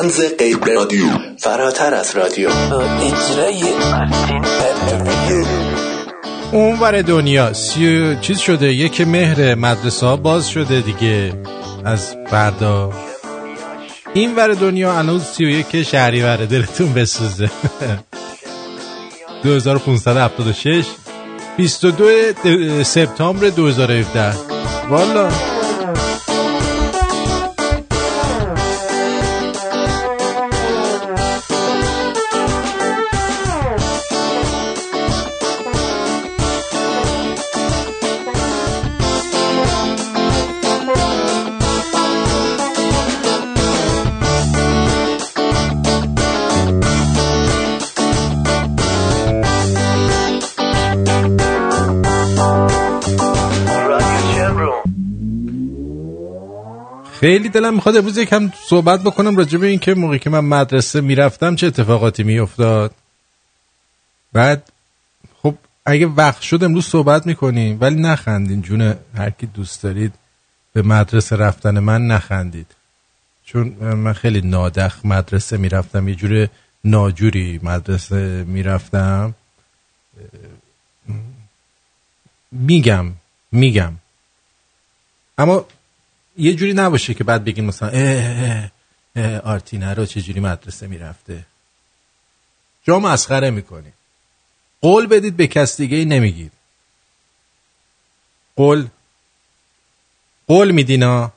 تنز غیر رادیو. فراتر از رادیو. اجرای اون ور دنیا سی چیز شده یک مهر مدرسه ها باز شده دیگه. از فردا. این ور دنیا هنوز سی و یک شهری وره دلتون بسوزه. 2576 22 سپتامبر 2017 والا. خیلی دلم می‌خواد امروز یکم صحبت بکنم راجع به این که موقعی که من مدرسه می‌رفتم چه اتفاقاتی میافتاد. بعد خب اگه وقت شد امروز صحبت می‌کنیم ولی نخندین جون هر کی دوست دارید به مدرسه رفتن من نخندید. چون من خیلی نادخ مدرسه می‌رفتم یه جور ناجوری مدرسه می‌رفتم. میگم میگم. اما یه جوری نباشه که بعد بگین مثلا اه اه آرتینه رو چجوری مدرسه می‌رفته؟ جا مسخره می‌کنی قول بدید به کس دیگه ای نمیگید. قول قول میدین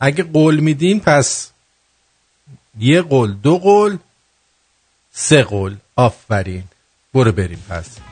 اگه قول میدین پس یه قول دو قول سه قول. آفرین. برو بریم پس.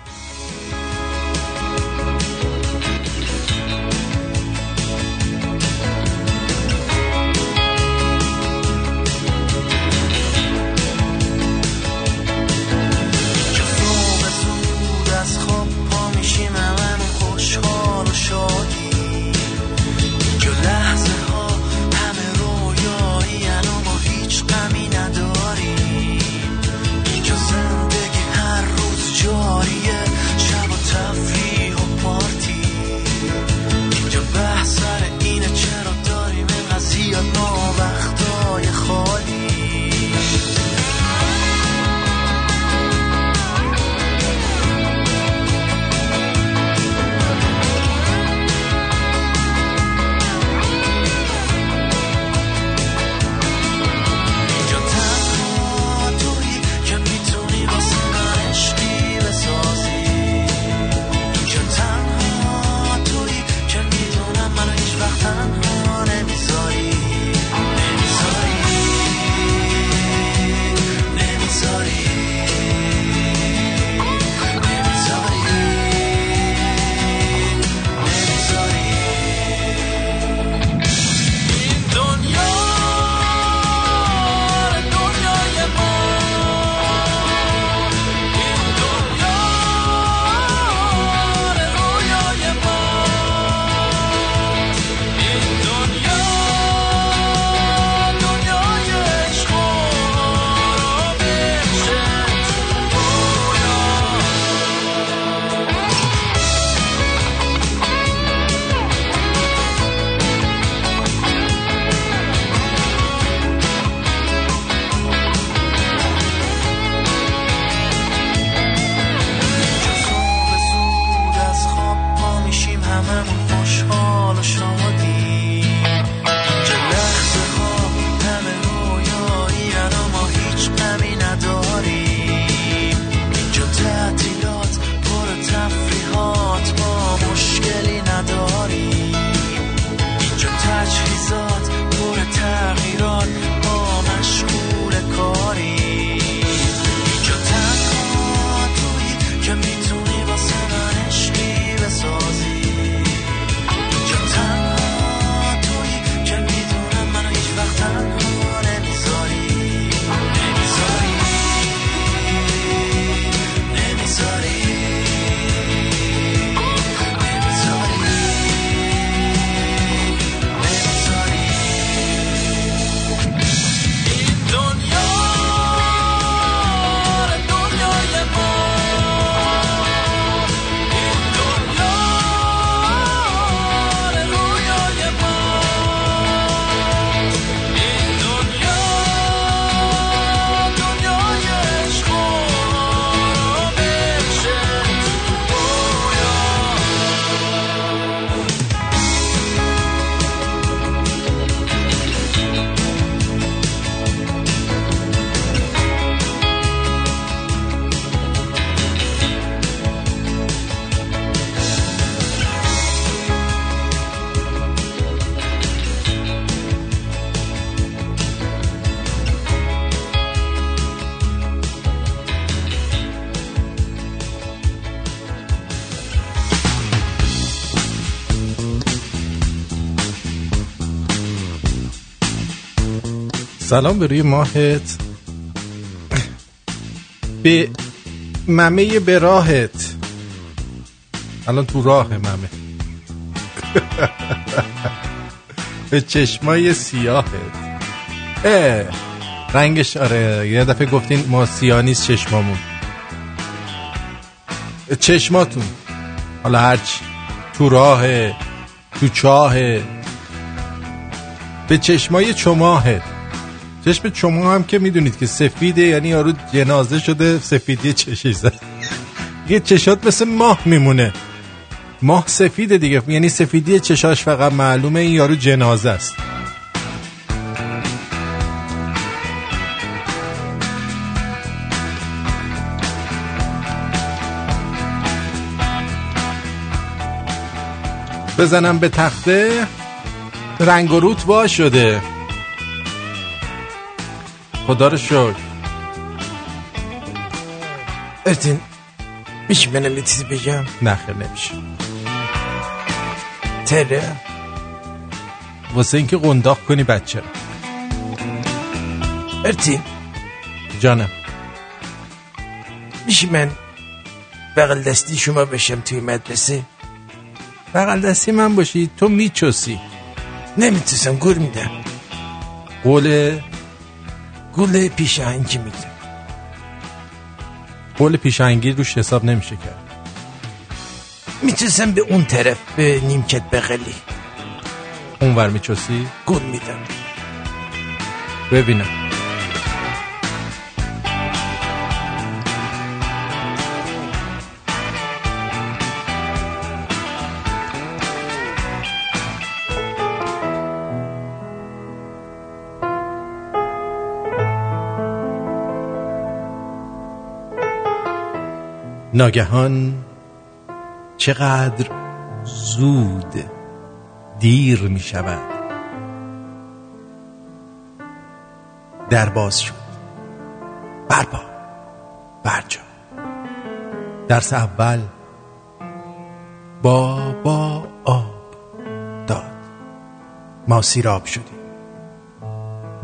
سلام به روی ماهت. به ممه به راهت. الان تو راه ممه. به چشمای سیاهت. اه رنگش آره یه دفعه گفتین ما سیاه نیست چشمامون. چشماتون. حالا هرچی. تو راه تو چاه به چشمای چماهت. چشم چما هم که می‌دونید که سفیده یعنی یارو جنازه شده سفیدی چشش زد. یه چشات مثل ماه میمونه. ماه سفیده دیگه یعنی سفیدی چشاش فقط معلومه این یارو جنازه است. بزنم به تخته. رنگ و روت وا شده. خدا رو شکر. ارتین میشه منم یه چیزی بگم؟ نخیر نمیشه. تره؟ واسه اینکه قنداق کنی بچه رو. ارتین جانم. میشه من بغل دستی شما بشم توی مدرسه؟ بغل دستی من باشی تو میچوسی. نمی‌تونستم گل میدم. قول گل پیشنگی میدم قول پیشنگی روش حساب نمیشه کرد می‌تونستم به اون طرف به نیمکت بغلی. اونور میچوسی گل میدم. ببینم. ناگهان چقدر زود دیر می شود. در باز شد. برپا. برجا. درس اول بابا آب داد. ما سیراب شدیم.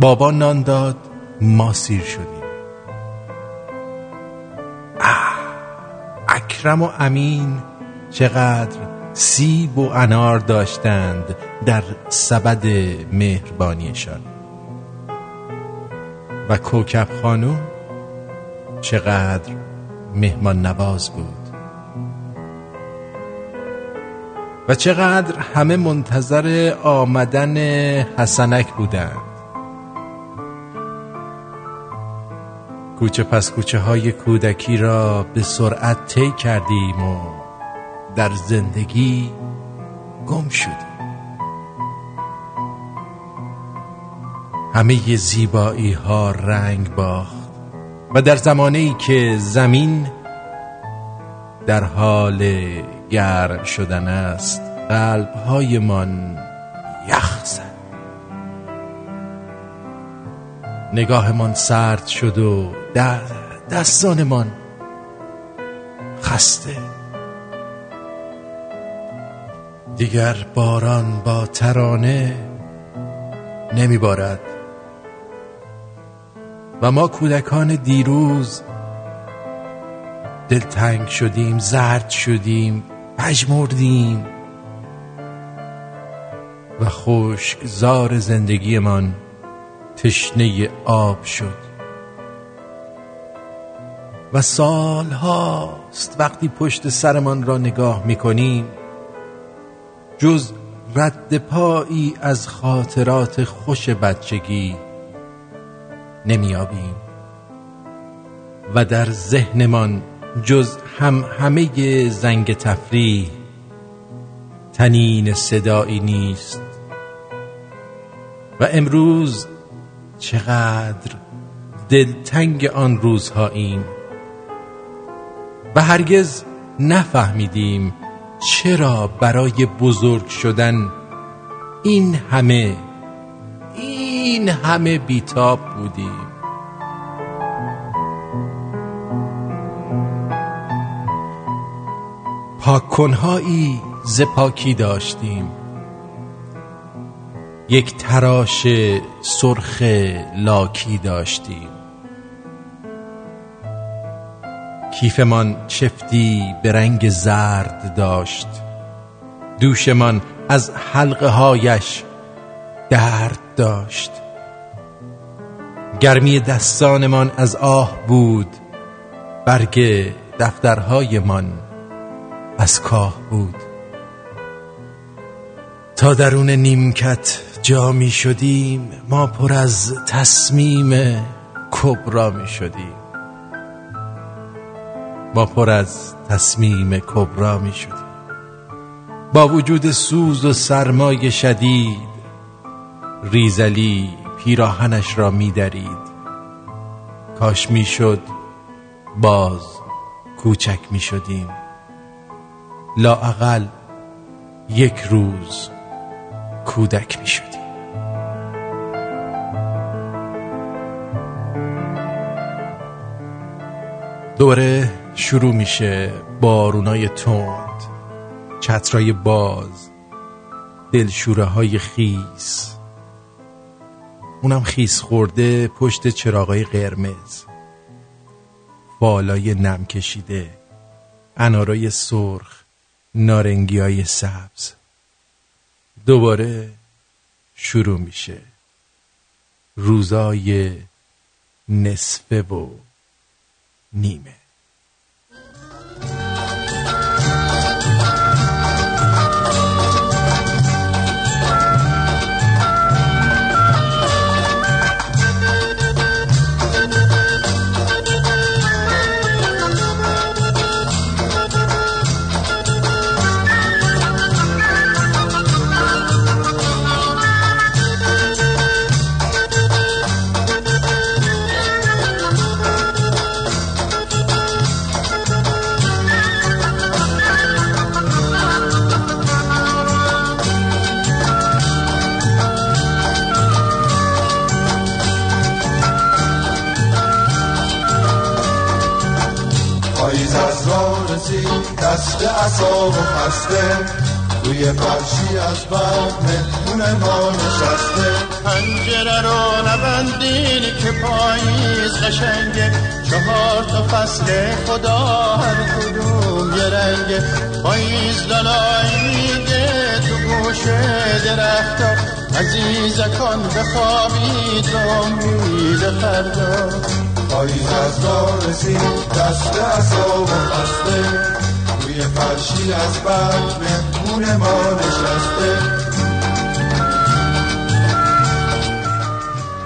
بابا نان داد ما سیر شدیم. اکرم و امین چقدر سیب و انار داشتند در سبد مهربانیشان. و کوکب خانوم چقدر مهمان نواز بود. و چقدر همه منتظر آمدن حسنک بودند. کوچه پس کوچه های کودکی را به سرعت طی کردیم و در زندگی گم شدیم. همه زیبایی ها رنگ باخت و در زمانه ای که زمین در حال گرم شدن است قلب هایمان یخ زد. نگاهمان سرد شد و در دستانمان خسته. دیگر باران با ترانه نمی بارد و ما کودکان دیروز دلتنگ شدیم زرد شدیم پژمردیم و خشک زار زندگیمان تشنه آب شد. و سال هاست وقتی پشت سرمان را نگاه می کنیم جز رد پایی از خاطرات خوش بچگی نمیابیم و در ذهنمان جز هم همه زنگ تفریح تنین صدایی نیست. و امروز چقدر دلتنگ آن روزهاییم. و هرگز نفهمیدیم چرا برای بزرگ شدن این همه این همه بیتاب بودیم. پاکنهایی ز پاکی داشتیم. یک تراش سرخ لاکی داشتیم. کیفمان چفتی به رنگ زرد داشت. دوشمان از حلقه هایش درد داشت. گرمی دستانمان از آه بود برگ دفترهایمان از کاه بود. تا درون نیمکت جا می شدیم ما پر از تصمیم کبرا می شدیم. ما پر از تصمیم کبرا می شدیم با وجود سوز و سرمای شدید ریزلی پیراهنش را می درید کاش می شد باز کوچک می شدیم لااقل یک روز کودک می شدیم دوره شروع میشه بارونای تند چترای باز دلشوره های خیس. اونم خیس خورده پشت چراغای قرمز. بالای نم کشیده انارای سرخ نارنگی های سبز. دوباره شروع میشه. روزای نصفه و نیمه. اصاب و خسته. روی فرشی از بعد مهمون ما نشسته. پنجره رو نبندین که پاییز قشنگه. چهار تا فصل خدا هر کدوم یه رنگه. پاییز لالای میگه تو گوش درختا عزیزکان بخوابید امید فردا. پاییز از دارسی دست اصاب و خسته. روی از بعد مهمون ما نشسته.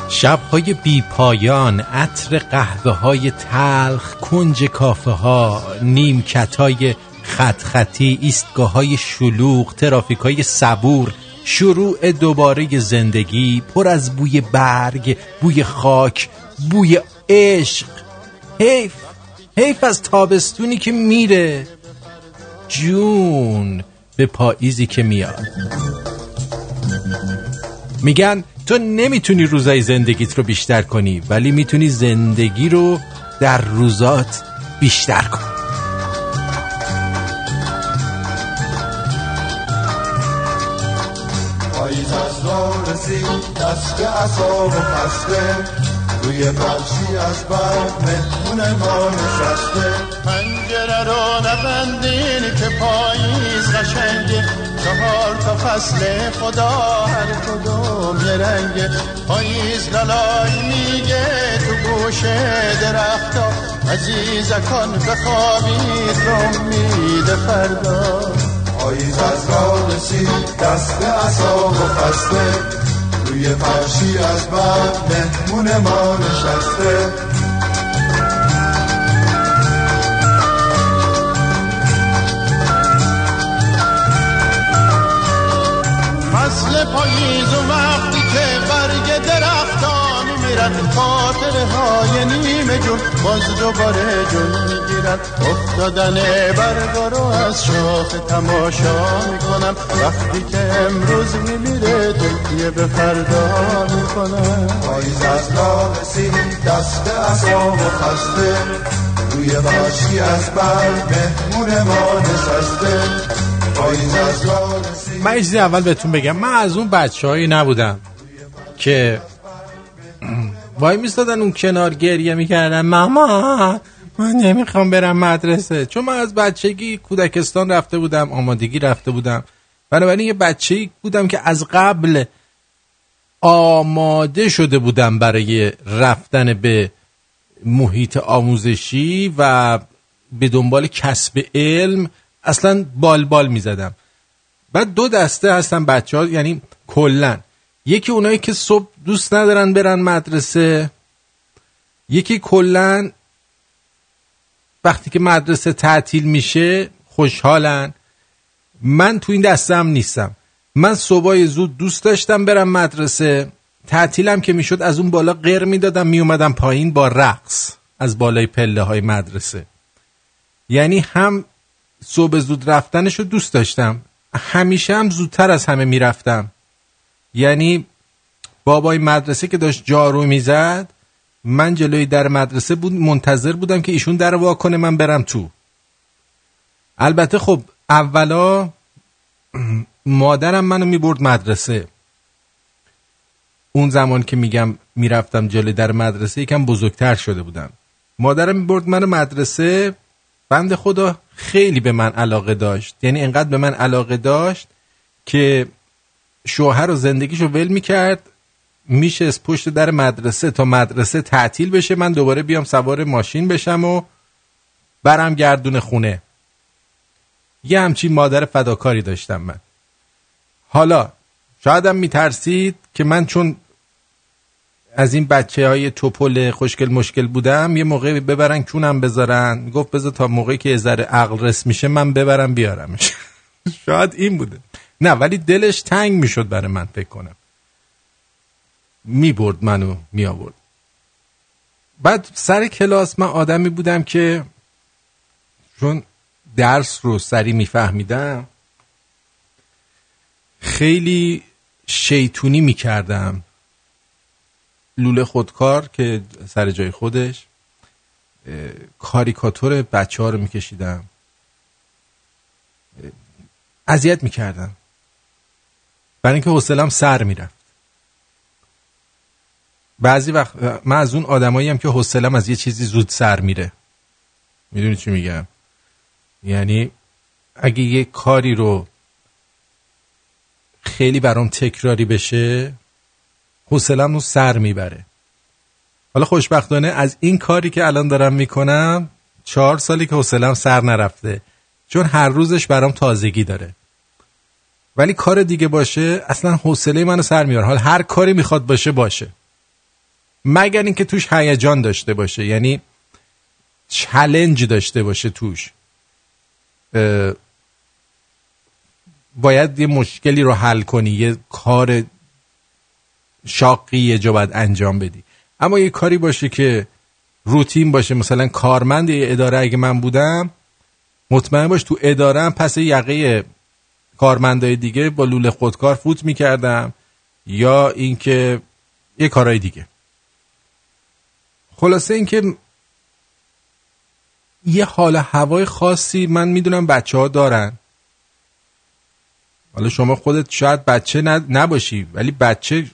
شبهای بی پایان عطر قهوه های تلخ کنج کافه ها نیمکت های خط خطی ایستگاه های شلوغ ترافیک های صبور شروع دوباره زندگی پر از بوی برگ بوی خاک بوی عشق. حیف حیف از تابستونی که میره. جون به پاییزی که میاد. میگن تو نمی‌تونی روزای زندگیت رو بیشتر کنی ولی می‌تونی زندگی رو در روزات بیشتر کنی. پاییز از رسید دست اصاب و خسته. روی فرشی از بعد مهمون ما نشسته. پنجره رو نبندین که پاییز قشنگه. چهار تا فصل خدا هر کدوم یه رنگه. پاییز لالای میگه تو گوش درختا. عزیزکان بخوابید رو میده فردا. پاییز از راه رسید دست اصاب و خسته. روی فرشی از بعد مهمون ما نشسته. فصل پاییز و وقتی که برگ درختا میمیرن خاطر های نیمه جون باز دوباره جون می‌گیرن افتادن برگا رو از شاخ تماشا می‌کنم. وقتی که امروز میمیره دلتیه به فردا پاییز از راه رسید دست اصاب و خسته. روی باشی از بر مهمون ما نشسته. پاییز از راه رسید من چیزی اول بهتون بگم. من از اون بچه هایی نبودم که وای میستادن اون کنار گریه می‌کردن. ماما من نمی‌خوام برم مدرسه. چون من از بچگی کودکستان رفته بودم آمادگی رفته بودم. بنابراین یه بچه بودم که از قبل آماده شده بودم برای رفتن به محیط آموزشی و به دنبال کسب علم اصلا بال بال می‌زدم. بعد دو دسته هستن بچه ها یعنی کلن یکی اونایی که صبح دوست ندارن برن مدرسه یکی کلن وقتی که مدرسه تعطیل میشه خوشحالن. من تو این دسته هم نیستم. من صبح زود دوست داشتم برم مدرسه. تعطیلم که می‌شد از اون بالا غیر می‌دادم میومدم پایین با رقص از بالای پله های مدرسه. یعنی هم صبح زود رفتنش رو دوست داشتم همیشه هم زودتر از همه می‌رفتم. یعنی بابای مدرسه که داشت جارو می‌زد من جلوی در مدرسه بود منتظر بودم که ایشون در وا کنه من برم تو. البته خب اولا مادرم منو می‌برد مدرسه. اون زمان که میگم می‌رفتم جلوی در مدرسه یکم بزرگتر شده بودم. مادرم می‌برد منو مدرسه. بند خدا خیلی به من علاقه داشت. یعنی انقدر به من علاقه داشت که شوهر و زندگیشو ول می‌کرد. میشه از پشت در مدرسه تا مدرسه تعطیل بشه. من دوباره بیام سوار ماشین بشم و برم گردون خونه. یه همچین مادر فداکاری داشتم من. حالا شایدم میترسید که من چون از این بچه های توپل خوشگل مشکل بودم یه موقع ببرن کونم بذارن. گفت بذار تا موقعی که ذره عقل رس میشه من ببرم بیارمش. شاید این بوده. نه ولی دلش تنگ می‌شد برای من فکر کنم. می‌برد منو میآورد. بعد سر کلاس من آدمی بودم که چون درس رو سری میفهمیدم خیلی شیطونی می‌کردم. لوله خودکار که سر جای خودش کاریکاتور بچه ها رو میکشیدم. اذیت می‌کردم. برای اینکه حوصلم سر می‌رفت. بعضی وقت من از اون آدمایی هم که حوصلم از یه چیزی زود سر میره. می‌دونی چی میگم؟ یعنی اگه یه کاری رو خیلی برام تکراری بشه حوصلم رو سر می‌بره. حالا خوشبختانه از این کاری که الان دارم می‌کنم چهار سالی که حوصلم سر نرفته چون هر روزش برام تازگی داره. ولی کار دیگه باشه اصلا حوصله منو سر میاره حالا هر کاری می‌خواد باشه باشه. مگر اینکه توش هیجان داشته باشه یعنی چلنج داشته باشه توش. باید یه مشکلی رو حل کنی یه کار شاقی یه جا باید انجام بدی. اما یه کاری باشه که روتین باشه مثلا کارمند یه اداره اگه من بودم مطمئن باش تو اداره هم پس یقه کارمندای دیگه با لوله خودکار فوت می‌کردم یا اینکه یه کارهای دیگه. خلاصه اینکه یه حال هوای خاصی من می‌دونم بچه ها دارن. حالا شما خودت شاید بچه نباشی ولی بچه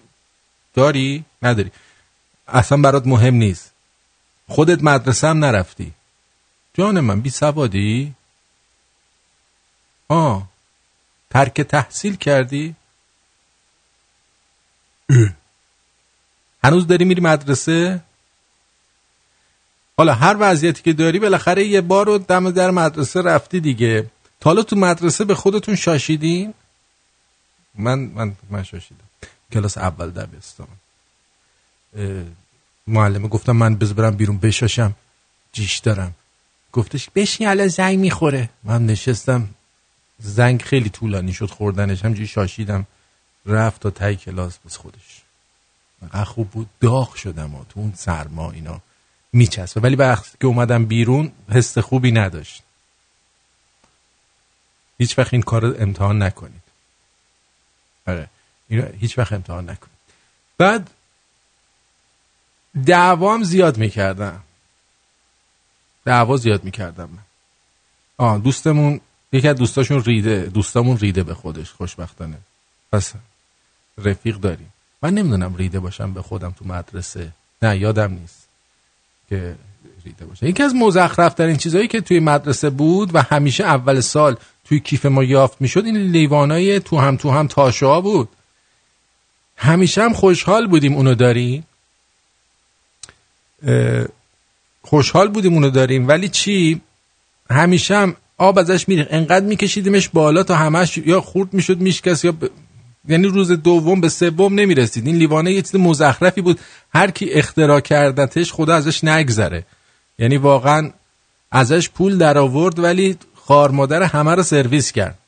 داری؟ نداری اصلا برات مهم نیست خودت مدرسه هم نرفتی جان من بی سوادی؟ آه ترک تحصیل کردی؟ هنوز داری میری مدرسه؟ حالا هر وضعیتی که داری بالاخره یه بار رو دم در مدرسه رفتی دیگه تا حالا تو مدرسه به خودتون شاشیدین من من من شاشیدم. کلاس اول دبستان معلمه گفتم من بز برم بیرون بشاشم. جیش دارم. گفتش بشین الان زنگ می‌خوره. من نشستم. زنگ خیلی طولانی شد خوردنش همجوری شاشیدم. رفت تا تای کلاس بس خودش. خوب بود. داغ شدم و تو اون سرما اینا میچسبه. ولی وقتی که اومدم بیرون حس خوبی نداشت. هیچ وقت این کار امتحان نکنید. آره. هیچ وقت امتحان نکنید بعد دعوام زیاد می‌کردم دعوا زیاد می‌کردم من. آه دوستمون یکی از دوستاشون ریده دوستامون ریده به خودش خوشبختانه. پس رفیق داریم. من نمی‌دونم ریده باشم به خودم تو مدرسه. نه یادم نیست که ریده باشه. یکی از مزخرف ترین چیزهایی که توی مدرسه بود و همیشه اول سال توی کیف ما یافت می‌شد این لیوانای تو هم تو هم تاشا بود. همیشه هم خوشحال بودیم اونو داریم. خوشحال بودیم اونو داریم. ولی چی؟ همیشه هم آب ازش میریخ انقدر میکشیدیمش بالا تا همش یا خورد می‌شد میشکست یا ب... یعنی روز دوم به سوم نمی‌رسید. این لیوانه یه چیز مزخرفی بود. هر کی اختراع کردتش خدا ازش نگذره. یعنی واقعا ازش پول در آورد ولی خار مادر همه رو سرویس کرد.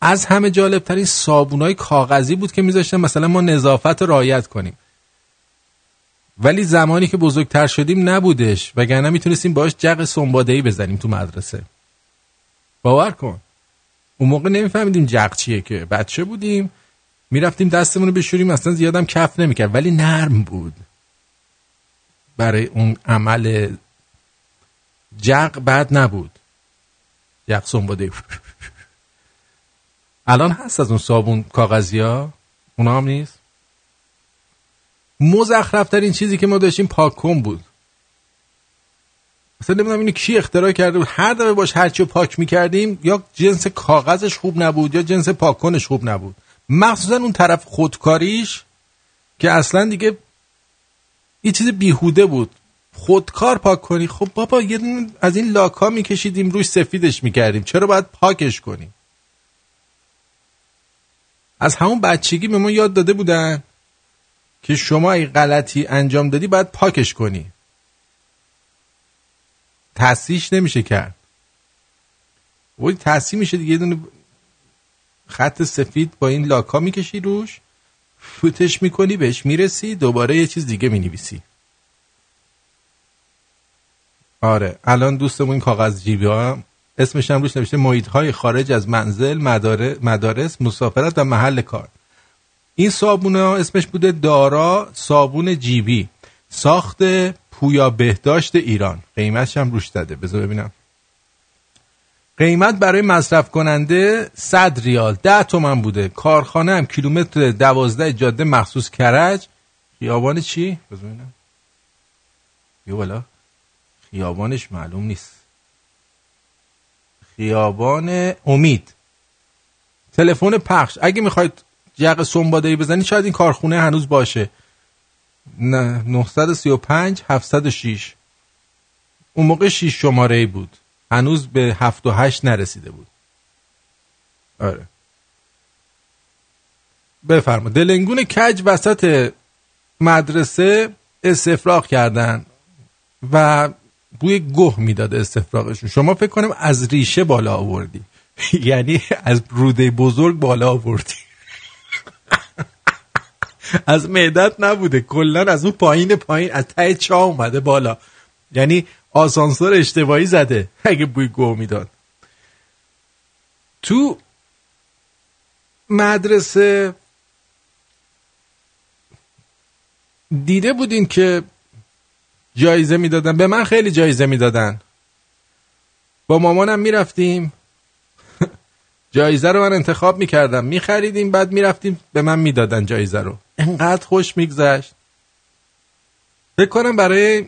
از همه جالب ترین صابونای کاغذی بود که میذاشتن مثلا ما نظافت رایت کنیم. ولی زمانی که بزرگتر شدیم نبودش وگرنه می‌تونستیم باش جق سنبادهی بزنیم تو مدرسه. باور کن. اون موقع نمیفهمیدیم جق چیه که. بچه بودیم می‌رفتیم دستمون رو بشوریم اصلا زیادم کف نمی‌کرد ولی نرم بود. برای اون عمل جق بد نبود. جق سنباده الان هست از اون صابون کاغذی ها اونا هم نیست؟ مزخرفترین چیزی که ما داشتیم پاکن بود. مثلا نمی‌دونم اینو کی اختراع کرده بود. هر دفعه باش هرچی پاک می‌کردیم یا جنس کاغذش خوب نبود یا جنس پاککنش خوب نبود. مخصوصا اون طرف خودکاریش که اصلا دیگه یه چیز بیهوده بود. خودکار پاک کنی. خب بابا یه از این لاکا میکشیدیم روش سفیدش می‌کردیم. چرا باید پاکش کنیم از همون بچگی به ما یاد داده بودن که شما ای غلطی انجام دادی باید پاکش کنی. تصیش نمیشه کرد. ولی تصیح میشه دیگه. یه دونه خط سفید با این لاکا می‌کشی روش فوتش می‌کنی بهش می‌رسی دوباره یه چیز دیگه می‌نویسی. آره. الان دوستمون کاغذ جیبی ها اسمش هم روش نوشته محیط های خارج از منزل مدارس مسافرت و محل کار. این صابون اسمش بوده دارا صابون جیبی. ساخت پویا بهداشت ایران. قیمتش هم روش داده. بذار ببینم. قیمت برای مصرف کننده 100 ریال. 10 تومن بوده. کارخانه هم کیلومتر 12 جاده مخصوص کرج. خیابان چی؟ بذار ببینم. یه بالا. خیابانش معلوم نیست. خیابان امید. تلفن پخش. اگه می‌خواید جق سنباده بزنید شاید این کارخونه هنوز باشه. نه 935 706 اون موقع 6 شماره بود. هنوز به 7 و 8 نرسیده بود. آره. بفرما دلنگون کج وسط مدرسه استفراغ کردن و بوی گوه می‌داد استفراغشون. شما فکر کنم از ریشه بالا آوردی. یعنی از روده بزرگ بالا آوردی. از معدت نبوده. کلا از اون پایین پایین از ته چا اومده بالا. یعنی آسانسور اشتباهی زده. اگه بوی گوه می‌داد. تو مدرسه دیده بودین که جایزه می‌دادن. به من خیلی جایزه می‌دادن. با مامانم می‌رفتیم. جایزه رو من انتخاب می‌کردم. میخریدیم بعد می‌رفتیم به من می‌دادن جایزه رو. انقدر خوش میگذشت. فکر کنم برای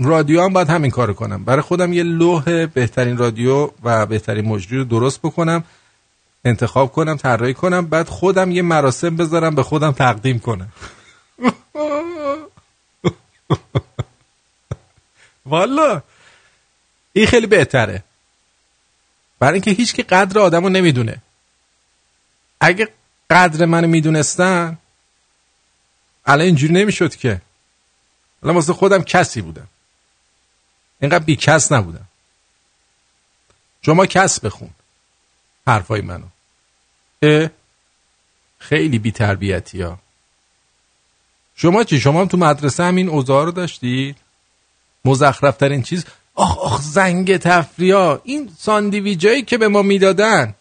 رادیو هم باید همین کارو کنم. برای خودم یه لوح بهترین رادیو و بهترین مجری رو درست بکنم انتخاب کنم طراحی کنم بعد خودم یه مراسم بذارم به خودم تقدیم کنم. والا این خیلی بهتره. برای اینکه هیچ که قدر آدم رو نمی‌دونه. اگه قدر منو می‌دونستن الان اینجوری نمی‌شد که. الان واسه خودم کسی بودم. اینقدر بی کس نبودم. شما کس بخون. حرفای منو. اه خیلی بی تربیتی ها. شما چی؟ شما تو مدرسه هم این اوضاع رو داشتید؟ مزخرفترین چیز. آخ آخ زنگ تفریا این ساندیویجایی که به ما می‌دادن.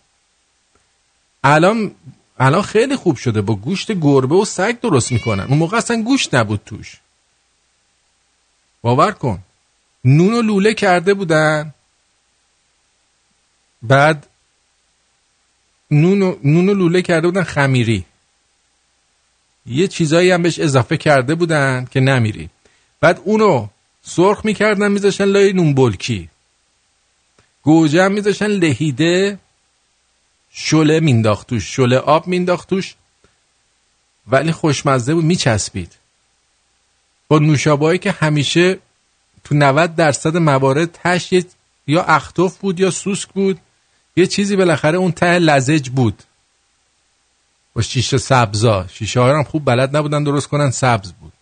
الان الان خیلی خوب شده. با گوشت گربه و سگ درست می‌کنن. اون موقع اصلا گوشت نبود توش. باور کن. نون و لوله کرده بودن. بعد نون نونو لوله کرده بودن خمیری. یه چیزایی هم بهش اضافه کرده بودن که نمیری. بعد اونو سرخ می‌کردن میذاشن لای نون بلکی. گوجه هم میذاشن لهیده شله مینداخت توش شله آب مینداخت توش. ولی خوشمزه بود میچسبید. با نوشابایی که همیشه تو 90 درصد موارد تش یا اختوف بود یا سوسک بود یه چیزی بالاخره اون ته لزج بود. با شیشه سبزا. شیشه هم خوب بلد نبودن درست کنن سبز بود.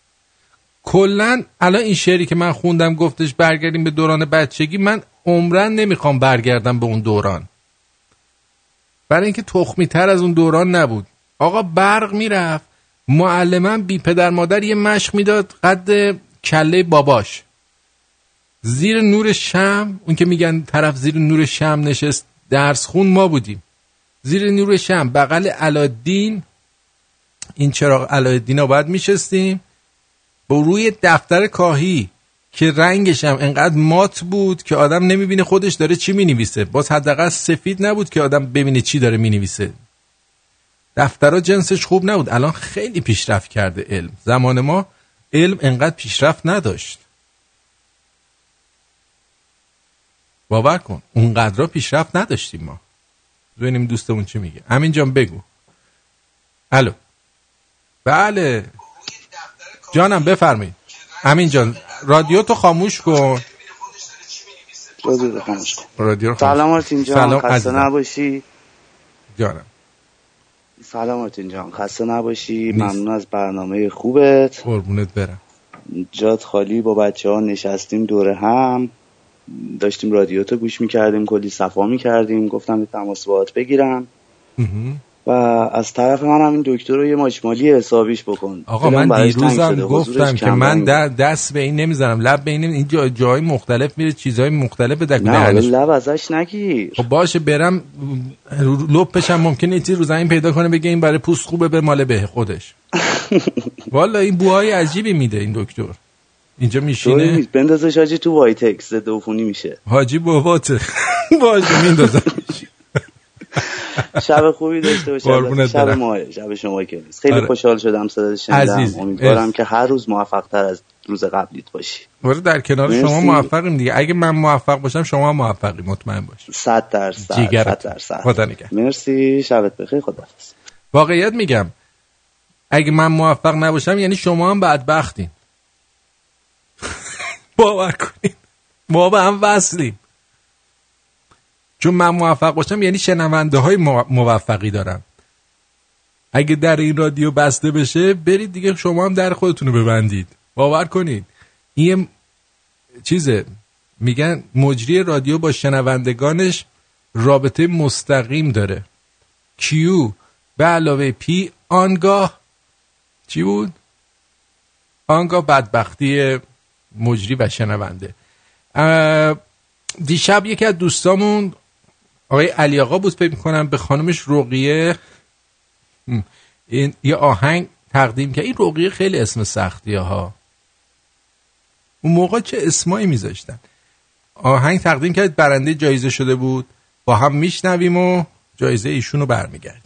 کلا الان این شعری که من خوندم گفتش برگردیم به دوران بچگی من عمرن نمی‌خوام برگردم به اون دوران. برای اینکه تخمی تر از اون دوران نبود. آقا برق می‌رفت معلمم بی پدر مادر یه مشق می‌داد قد کله باباش. زیر نور شم اون که میگن طرف زیر نور شم نشست درس خون ما بودیم. زیر نور شم بغل علادین این چراغ علادین ها باید میشستیم. با روی دفتر کاهی که رنگش هم انقدر مات بود که آدم نمی‌بینه خودش داره چی می‌نویسه. باز حداقل سفید نبود که آدم ببینه چی داره می‌نویسه. دفترها جنسش خوب نبود. الان خیلی پیشرفت کرده علم. زمان ما علم انقدر پیشرفت نداشت. باور کن اونقدر پیشرفت نداشتیم ما. ببینیم دوستمون چی میگه؟ امین جان بگو. الو. بله. جانم بفرمایید. امین جان رادیو تو خاموش کن. رادیو رو خاموش کن. رادیو رو سلام خاموش آرتین جان سلام خسته. نباشی. جانم. سلام آرتین جان خسته نباشی. نیست. ممنون از برنامه خوبت. قربونت برم. جات خالی با بچه ها نشستیم دور هم. داشتیم رادیو تو گوش می‌کردیم کلی صفا می‌کردیم. گفتم به تماس باهات بگیرم. و از طرف من هم این دکتر رو یه ماچمالی حسابیش بکن. آقا من دیروزم. گفتم که من. در دست به این نمی‌زنم لب به این نمی... این جا... جای مختلف میره چیزهای مختلف به نه لب ازش نگیر. خب باشه برم لپش هم ممکنه یه چیزی رو زمین پیدا کنه بگه این برای پوست خوبه بماله به خودش. والا این بوهای عجیبی میده این دکتر. اینجا میشینه. بندازش حاجی تو وایتکس ضد عفونی میشه. حاجی باباته. باشه میندازم. شب خوبی داشته قربونت شب. ماه شب شما که نیست خیلی آره. خوشحال شدم صدات شنیدم. امیدوارم. که هر روز موفق تر از روز قبلیت باشی ولی در کنار مرسی. شما موفقیم دیگه اگه من موفق باشم شما هم موفقی مطمئن باش صد درصد جیگرت. صد درصد خدا نگهدار. مرسی شبت بخیر خداحافظ واقعیت میگم اگه من موفق نباشم یعنی شما هم بدبختین باور کنید ما به هم وصلیم چون من موفق باشم یعنی شنونده های مو- موفقی دارم. اگه در این رادیو بسته بشه برید دیگه شما هم در خودتون رو ببندید. باور کنید. این چیزه. میگن مجری رادیو با شنوندگانش رابطه مستقیم داره. کیو به علاوه پی آنگاه چی بود؟ آنگاه بدبختی مجری و شنونده. دیشب یکی از دوستامون آقای علی آقا بود فکر می‌کنم به خانمش رقیه. این یه آهنگ تقدیم که این رقیه خیلی اسم سختیه ها. اون موقع چه اسمایی میذاشتن؟ آهنگ تقدیم کرد برنده جایزه شده بود. با هم میشنویم و جایزه ایشون رو برمیگردیم.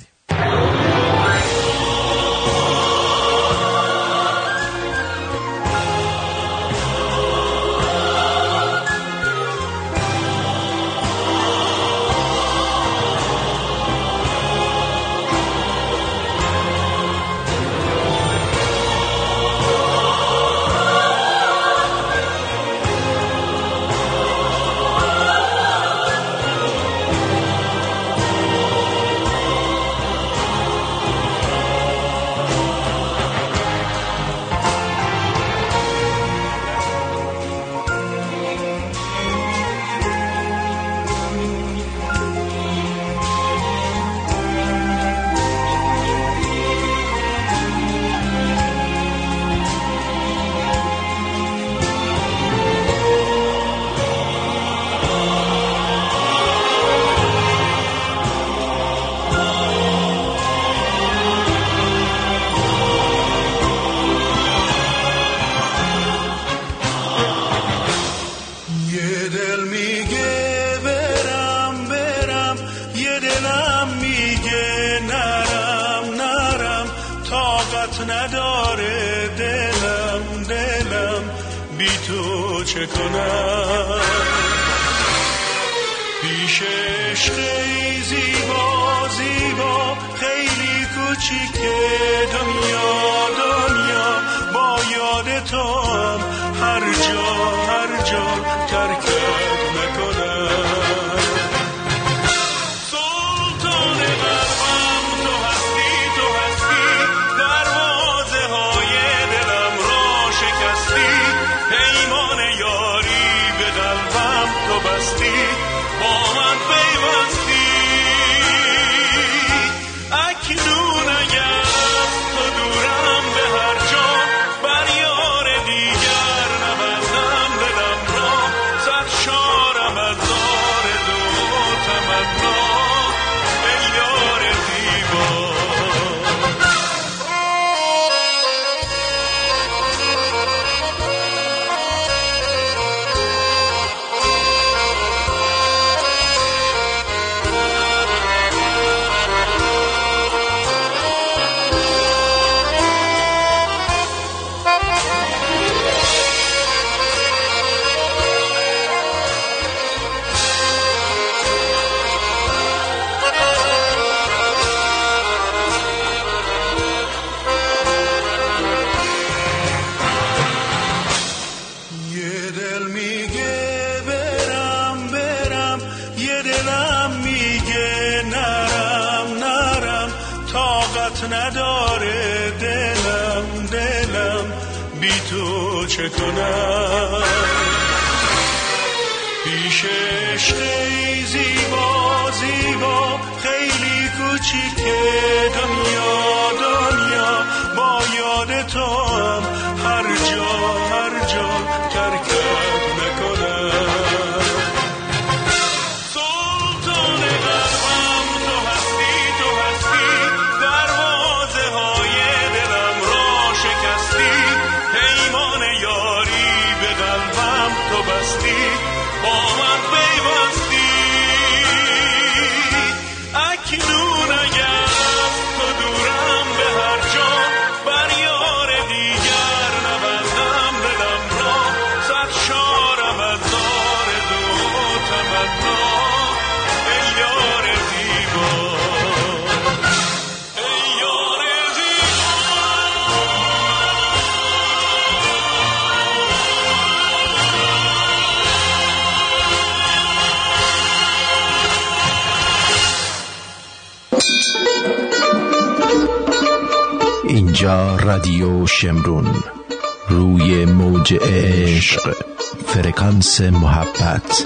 فرکانس محبت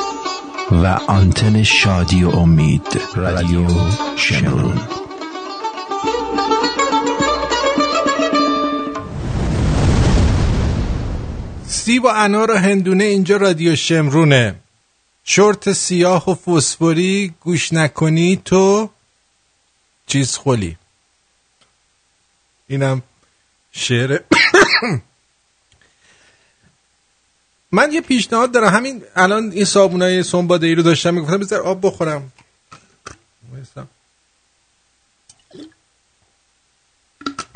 و آنتن شادی و امید. رادیو شمرون سیب و انار و هندونه اینجا رادیو شمرونه. شورت سیاه و فسفوری گوش نکنی تو چیز خولی. اینم شعر من یه پیشنهاد دارم. همین الان این صابونای سنباده ای رو داشتم می‌گفتم بذار آب بخورم.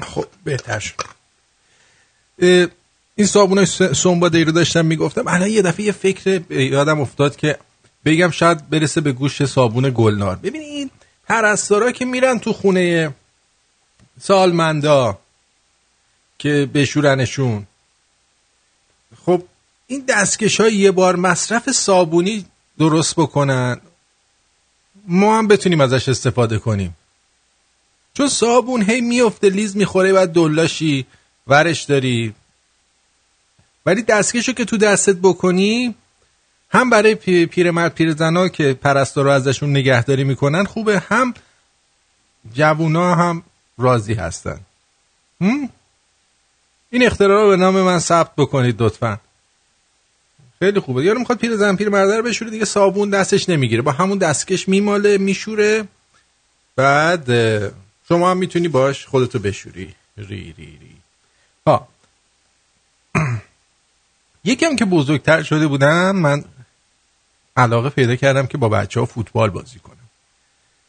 خب بهتر شد. این صابونای سنباده ای رو داشتم می‌گفتم. الان یه دفعه یه فکر یادم افتاد که بگم شاید برسه به گوش صابون گلنار. ببینید پرستارا که میرن تو خونه سالمندا که بشورنشون خب این دستکش های یه بار مصرف صابونی درست بکنن. ما هم بتونیم ازش استفاده کنیم. چون صابون هی میفته لیز می‌خوره بعد دلاشی ورش داری. ولی دستکشو که تو دستت بکنی هم برای پی- پیرمرد پیرزنا که پرستارا ازشون نگهداری می‌کنن خوبه. هم جوونا هم راضی هستن؟ این اختراع رو به نام من ثبت بکنید لطفا. خیلی خوبه. یارو می‌خواد پیر زن پیر مرده رو بشوره دیگه صابون دستش نمی‌گیره. با همون دستکش میماله میشوره. بعد شما هم می‌تونی باش خودتو بشوری. ری ری ری. ها یکم که بزرگتر شده بودم من علاقه پیدا کردم که با بچه ها فوتبال بازی کنم.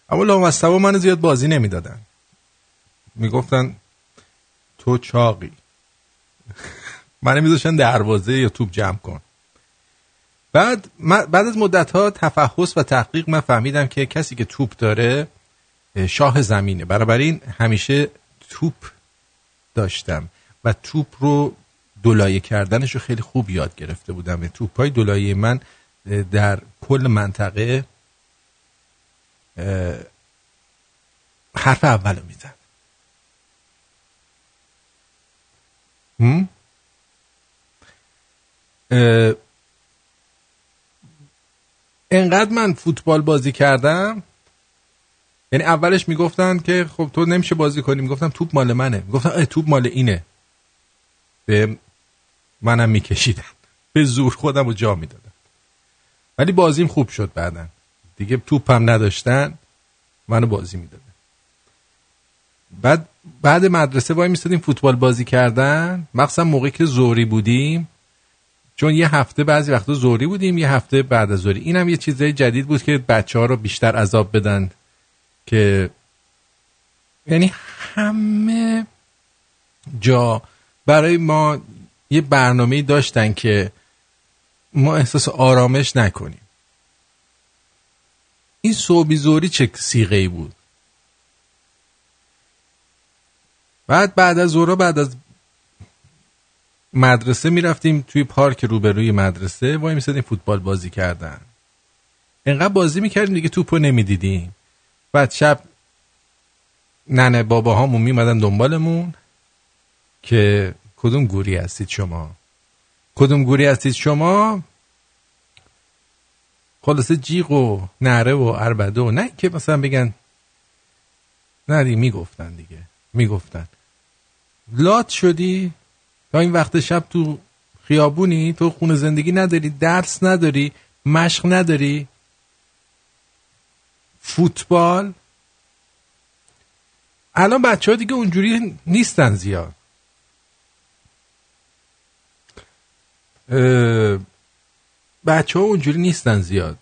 اما لامصبا منو زیاد بازی نمی‌دادن. می‌گفتن تو چاقی. منو میذاشتن دروازه یا توپ جمع کن. بعد بعد از مدت ها تفحص و تحقیق من فهمیدم که کسی که توپ داره اه، شاه زمینه. بنابراین همیشه توپ داشتم و توپ رو دولایه کردنش رو خیلی خوب یاد گرفته بودم. توپ های دولایه من در کل منطقه حرف اول رو میزن انقدر من فوتبال بازی کردم؟ یعنی اولش می‌گفتن که خب تو نمیشه بازی کنی. می‌گفتم توپ مال منه. می‌گفتن توپ مال اینه. به منم میکشیدن. به زور خودم رو جا می‌دادم ولی بازیم خوب شد بعدا. دیگه توپ هم نداشتن منو بازی می‌دادن. بعد بعد مدرسه وای میستادیم فوتبال بازی کردن. مخصوصا موقعی که زوری بودیم چون یه هفته بعضی وقتا زوری بودیم یه هفته بعد از زوری اینم یه چیزای جدید بود که بچه ها رو بیشتر عذاب بدن که یعنی همه جا برای ما یه برنامه داشتن که ما احساس آرامش نکنیم. این صوبی زوری چه سیغه ای بود؟ بعد بعد از زورا بعد از مدرسه می‌رفتیم توی پارک روبروی مدرسه وای میسادیم فوتبال بازی کردن. انقدر بازی می‌کردیم دیگه توپو نمی‌دیدیم. بعد شب ننه بابا هامون میمدن دنبالمون که کدوم گوری هستید شما؟ کدوم گوری هستید شما؟ خلاصه جیغ و نره و اربده و نه که مثلا بگن نه دیگه می‌گفتن دیگه می‌گفتن. لات شدی؟ تا این وقت شب تو خیابونی تو خونه زندگی نداری درس نداری مشق نداری فوتبال. الان بچه ها دیگه اونجوری نیستن زیاد. بچه ها اونجوری نیستن زیاد.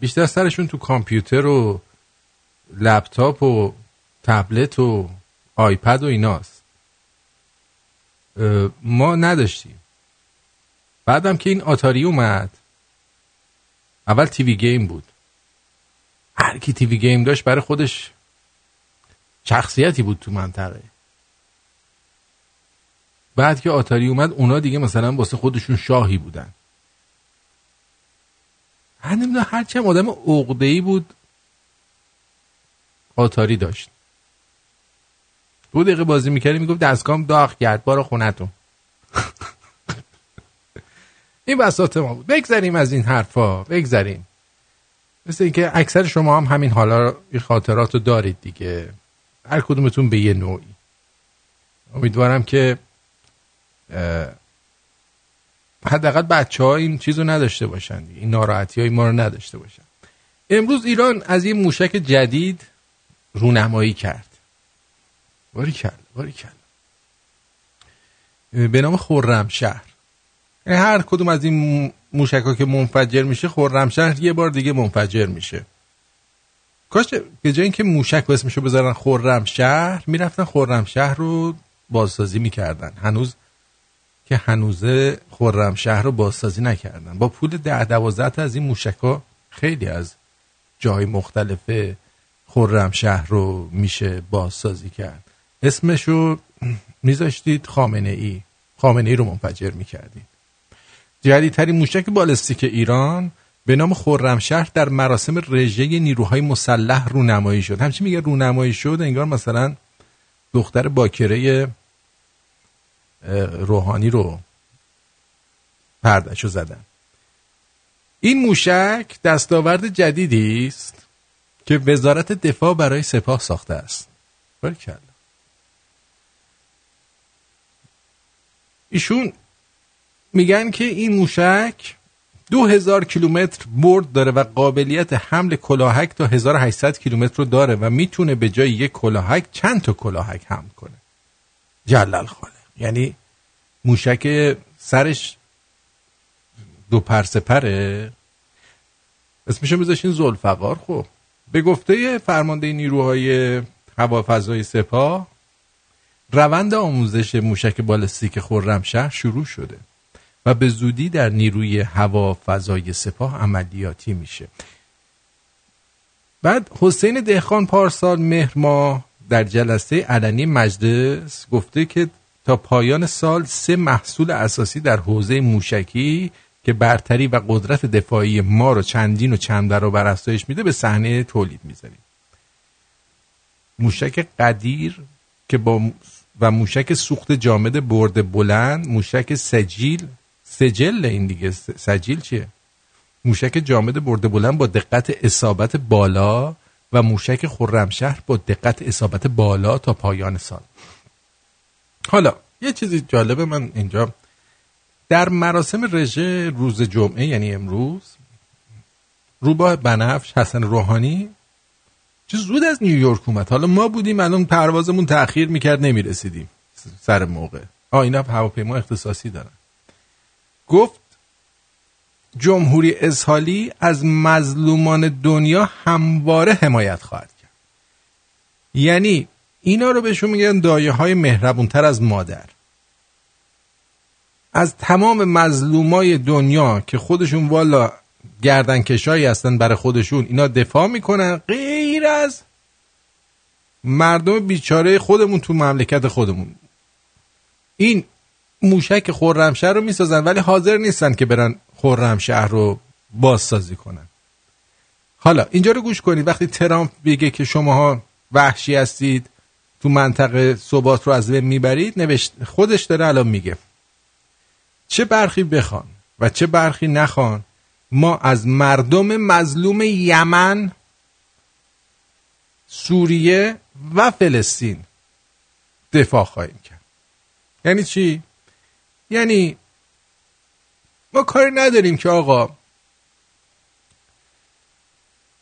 بیشتر سرشون تو کامپیوتر و لپتاپ و تبلت و آیپد و ایناست. ما نداشتیم. بعدم که این آتاری اومد اول تیوی گیم بود. هر کی تیوی گیم داشت برای خودش شخصیتی بود تو منطقه. بعد که آتاری اومد اونا دیگه مثلا واسه خودشون شاهی بودن. هر نمی‌دونم هرچی هم آدم عقده‌ای بود آتاری داشت. دو دقیقه بازی می‌کردی می‌گفت دستگام داغ کرد. بارو خونتون این بساط ما بود. بگذریم از این حرفا. بگذریم. مثل اینکه اکثر شما هم همین حالا این خاطرات رو دارید دیگه. هر کدومتون به یه نوعی. امیدوارم که حداقل بچه ها این چیز رو نداشته باشن. این ناراحتی های ما رو نداشته باشن. امروز ایران از این موشک جدید رونمایی کرد. باری کل باری کل به نام خرمشهر. یعنی هر کدوم از این موشک که منفجر میشه خرمشهر یه بار دیگه منفجر میشه. کاش به جای اینکه موشک و اسمشو بذارن خرمشهر می‌رفتن خرمشهر رو بازسازی می‌کردن. هنوز که هنوزه خرمشهر رو بازسازی نکردن. با پول ده دوازده تا از این موشک ها خیلی از جای مختلف خرمشهر رو میشه بازسازی کرد. اسمشو میذاشتید خامنه ای. خامنه ای رو منفجر می‌کردید جدیدترین موشک بالستیک ایران به نام خرمشهر در مراسم رژه نیروهای مسلح رونمایی شد. همچی میگه رونمایی شد انگار مثلا دختر باکره روحانی رو پردشو زدن. این موشک دستاورد جدیدی است که وزارت دفاع برای سپاه ساخته است. باریکلا ایشون میگن که این موشک دو هزار کیلومتر برد داره و قابلیت حمل کلاهک تا 1800 کیلومتر رو داره و می‌تونه به جای یک کلاهک چند تا کلاهک حمل کنه. جلل خالق. یعنی موشک سرش دو پرسپره اسمشو میذاشین زلفقار خب به گفته فرمانده نیروهای هوافضای سپاه روند آموزش موشک بالستیک خرمشهر شروع شده و به زودی در نیروی هوا فضای سپاه عملیاتی میشه. بعد حسین دهخان پارسال مهر ماه در جلسه علنی مجلس گفته که تا پایان سال سه محصول اساسی در حوزه موشکی که برتری و قدرت دفاعی ما رو چندین و چند بر افزایش میده به صحنه تولید می‌ذاریم موشک قدیر که با و موشک سوخت جامد برد بلند موشک سجیل. سجل این دیگه. سجیل چیه؟ موشک جامد برده بلند با دقت اصابت بالا و موشک خرمشهر با دقت اصابت بالا تا پایان سال. حالا یه چیزی جالبه من اینجا. در مراسم رژه روز جمعه یعنی امروز روباه بنفش حسن روحانی چه زود از نیویورک اومد. حالا ما بودیم الان پروازمون تأخیر می‌کرد نمی‌رسیدیم. سر موقع. آ اینا هواپیما اختصاصی دارن. گفت جمهوری اسحالی از مظلومان دنیا همواره حمایت خواهد کرد. یعنی اینا رو بهشون میگن دایه های مهربونتر از مادر. از تمام مظلومای دنیا که خودشون والا گردن کشایی هستن برای خودشون. اینا دفاع می‌کنن غیر از مردم بیچاره خودمون تو مملکت خودمون. این موشک خورمشهر رو می‌سازن ولی حاضر نیستن که برن خورمشهر رو بازسازی کنن. حالا اینجا رو گوش کنید. وقتی ترامپ بگه که شماها وحشی هستید تو منطقه ثبات رو از بین می‌برید نوشت خودش داره الان میگه. چه برخی بخوان و چه برخی نخوان ما از مردم مظلوم یمن سوریه و فلسطین دفاع خواهیم کرد یعنی چی؟ یعنی ما کاری نداریم که آقا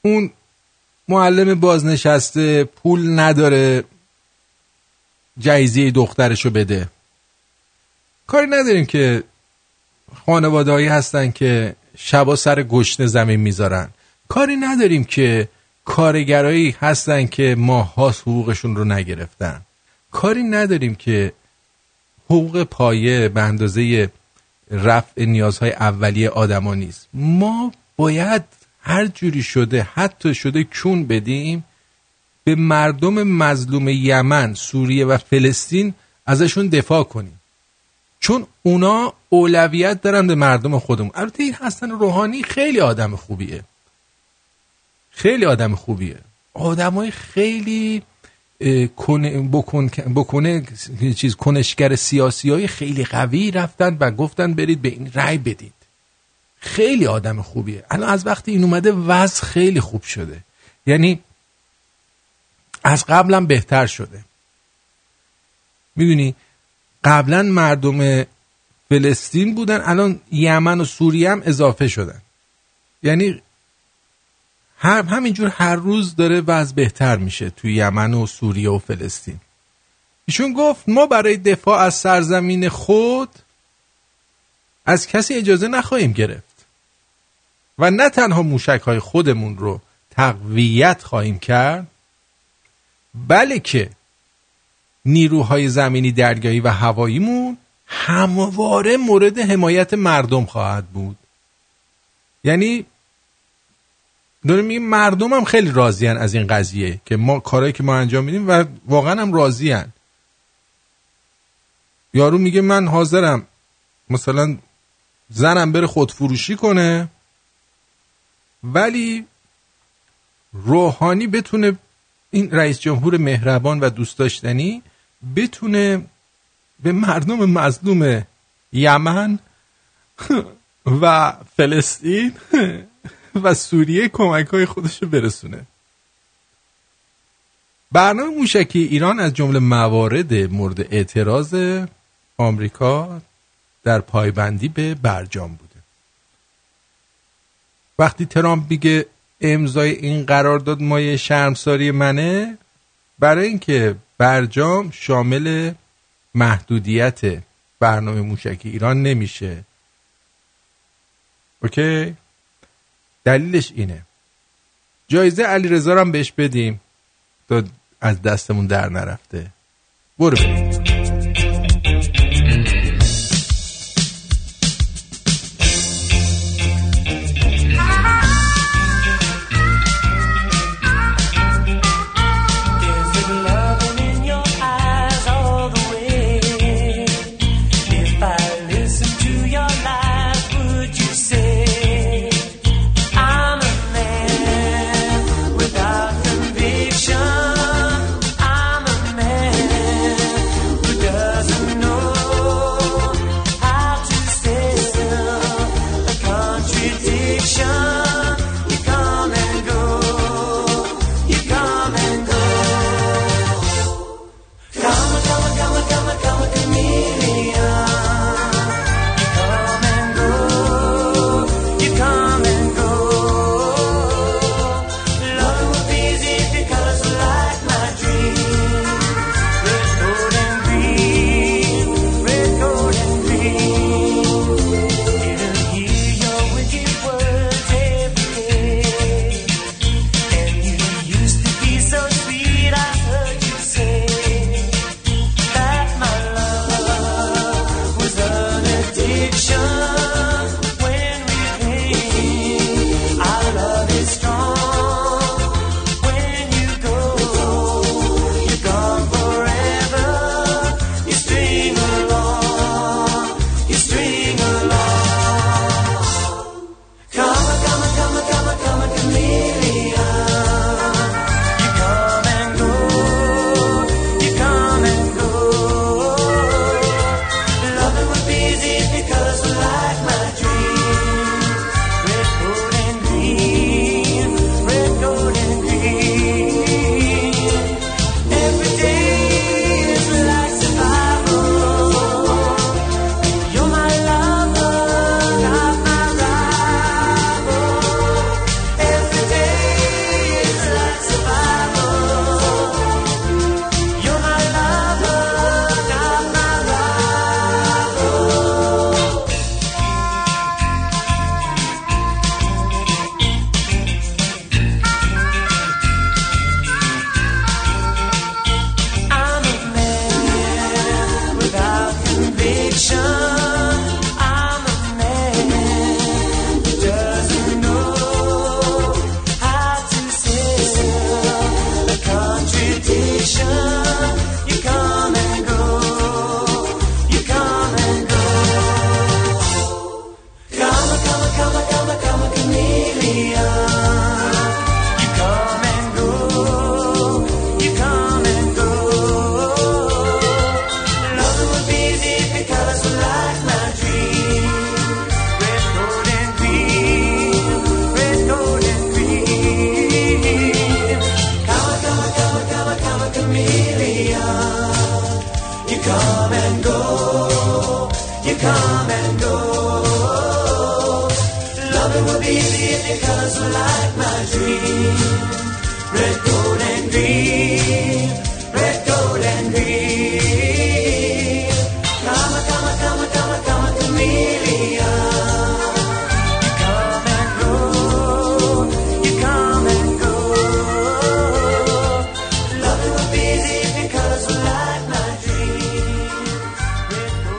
اون معلم بازنشسته پول نداره جایزه دخترشو بده کاری نداریم که خانوادهایی هستن که شبا سر گشنه زمین می‌ذارن. کاری نداریم که کارگرایی هستن که ماها حقوقشون رو نگرفتن. کاری نداریم که حقوق پایه به اندازه رفع نیازهای اولیه آدما نیست. ما باید هر جوری شده حتی شده کون بدیم به مردم مظلوم یمن سوریه و فلسطین ازشون دفاع کنیم. چون اونا اولویت دارن به مردم خودمون. البته این حسن روحانی خیلی آدم خوبیه. خیلی آدم خوبیه. آدمای خیلی بکن بکنه چیز کنشگر سیاسی های خیلی قوی رفتن و گفتن برید به این رأی بدید. خیلی آدم خوبیه. الان از وقتی این اومده وضع خیلی خوب شده. یعنی از قبلا بهتر شده. می‌دونی؟ قبلا مردم فلسطین بودن الان یمن و سوریه هم اضافه شدن. یعنی هم همینجور هر روز داره وضع بهتر میشه توی یمن و سوریه و فلسطین. ایشون گفت ما برای دفاع از سرزمین خود از کسی اجازه نخواهیم گرفت. و نه تنها موشک های خودمون رو تقویت خواهیم کرد بلکه نیروهای زمینی دریایی و هواییمون همواره مورد حمایت مردم خواهد بود. یعنی داریم میگیم مردم هم خیلی راضیان از این قضیه که ما کارهایی که ما انجام میدیم و واقعا هم راضیان یارو میگه من حاضرم مثلا زنم بره خودفروشی کنه ولی روحانی بتونه این رئیس جمهور مهربان و دوست داشتنی بتونه به مردم مظلوم یمن و فلسطین و سوریه کمک های خودش برسونه. برنامه موشکی ایران از جمله موارد مورد اعتراض آمریکا در پایبندی به برجام بوده. وقتی ترامپ میگه امضای این قرارداد مایه شرمساری منه برای اینکه برجام شامل محدودیت برنامه موشکی ایران نمیشه. اوکی؟ دلیلش اینه. جایزه علی هم بهش بدیم. تا از دستمون در نرفته. برو بریم.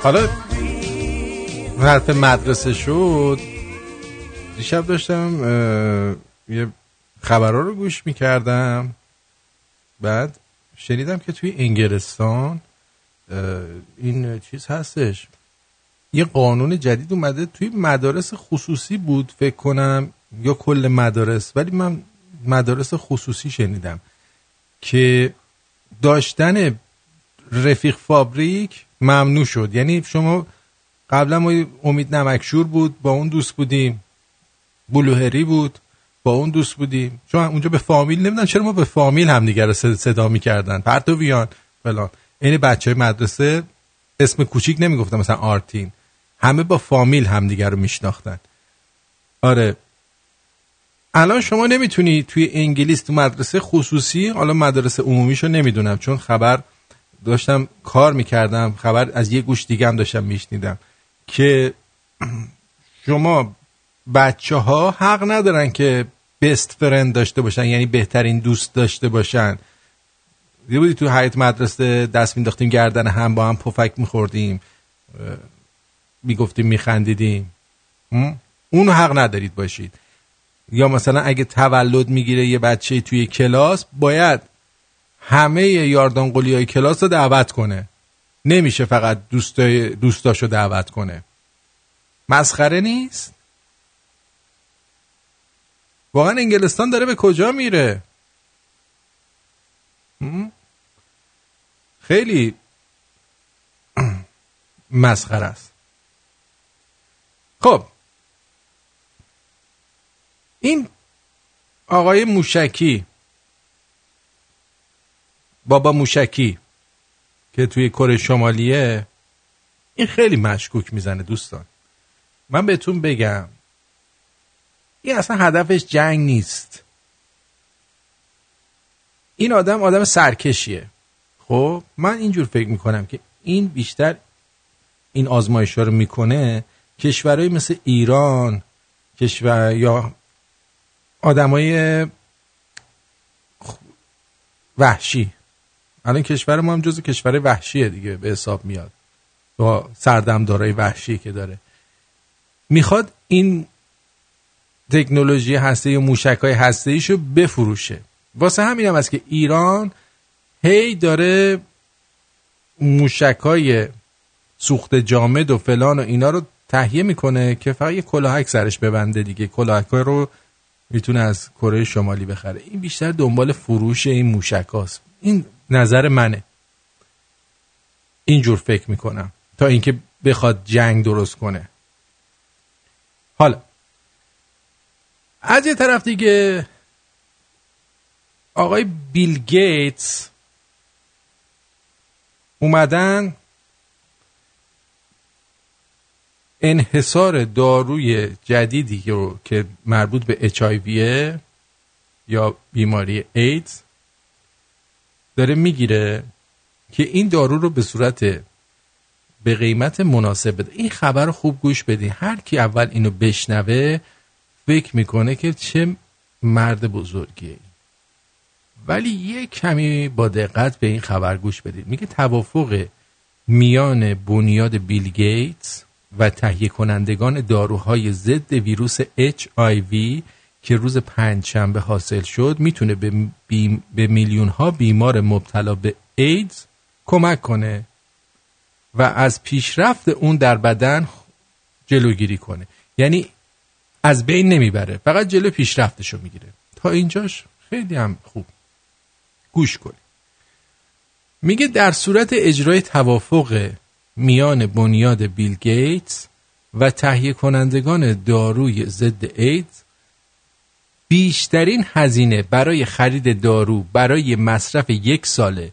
حالا حرف مدرسه شد. دیشب داشتم یه خبرها رو گوش می‌کردم. بعد شنیدم که توی انگلستان این چیز هستش. یه قانون جدید اومده توی مدارس خصوصی بود فکر کنم یا کل مدارس. ولی من مدارس خصوصی شنیدم که داشتن رفیق فابریک ممنوع شد. یعنی شما قبلا ما امید نمکشور بود با اون دوست بودیم. بلوهری بود با اون دوست بودیم. چون اونجا به فامیل نمی‌دونم چرا ما به فامیل همدیگه رو صدا می‌کردن؟ پرتویان فلان. این بچه های مدرسه اسم کوچیک نمی‌گفتم مثلا آرتین. همه با فامیل همدیگه رو میشناختن. آره. الان شما نمی‌تونی توی انگلیس تو مدرسه خصوصی حالا مدرسه عمومیشو نمی‌دونم چون خبر داشتم کار می‌کردم خبر از یه گوش دیگه هم داشتم میشنیدم که شما بچه ها حق ندارن که بست فرند داشته باشن یعنی بهترین دوست داشته باشن. یه بودی تو حیات مدرسه دست مینداختیم گردن هم با هم پفک میخوردیم می‌گفتیم میخندیدیم. اون حق ندارید باشید. یا مثلا اگه تولد می‌گیره یه بچه توی کلاس باید همه یاردان قلی های کلاس رو دعوت کنه. نمیشه فقط دوستای دوستاشو دعوت کنه. مسخره نیست؟ واقعا انگلستان داره به کجا میره؟ خیلی مسخره است. خب. این آقای موشکی بابا موشکی که توی کره شمالیه این خیلی مشکوک می‌زنه دوستان. من بهتون بگم این اصلا هدفش جنگ نیست. این آدم آدم سرکشیه. خب من اینجور فکر می‌کنم که این بیشتر این آزمایش رو می‌کنه کشورهایی مثل ایران کشور یا آدمای وحشی. الان کشور ما هم جز کشور وحشیه دیگه به حساب میاد. با سردمدارای وحشی که داره. می‌خواد این تکنولوژی هسته یا موشک های هسته ایشو بفروشه. واسه همین هم است که ایران هی داره موشک های سوخت جامد و فلان و اینا رو تهیه می‌کنه که فقط یه کلاهک سرش ببنده دیگه. کلاهک رو می‌تونه از کره شمالی بخره. این بیشتر دنبال فروش این موشک هاست این نظر منه. اینجور فکر می‌کنم تا اینکه بخواد جنگ درست کنه. حالا از یه طرف دیگه آقای بیل گیتس اومدن انحصار داروی جدیدی رو که مربوط به HIV یا بیماری ایدز داره می‌گیره که این دارو رو به صورت به قیمت مناسب بده. این خبر رو خوب گوش بدین. هر کی اول اینو بشنوه فکر می‌کنه که چه مرد بزرگیه. ولی یه کمی با دقت به این خبر گوش بدید. میگه توافق میان بنیاد بیل گیتس و تهیه کنندگان داروهای ضد ویروس HIV که روز پنجشنبه حاصل شد می‌تونه به, بیم به میلیون ها بیمار مبتلا به ایدز کمک کنه و از پیشرفت اون در بدن جلوگیری کنه. یعنی از بین نمی‌بره. فقط جلو پیشرفتشو می‌گیره. تا اینجاش خیلی هم خوب. گوش کنی. میگه در صورت اجرای توافق میان بنیاد بیل گیتس و تهیه کنندگان داروی ضد ایدز بیشترین هزینه برای خرید دارو برای مصرف یک ساله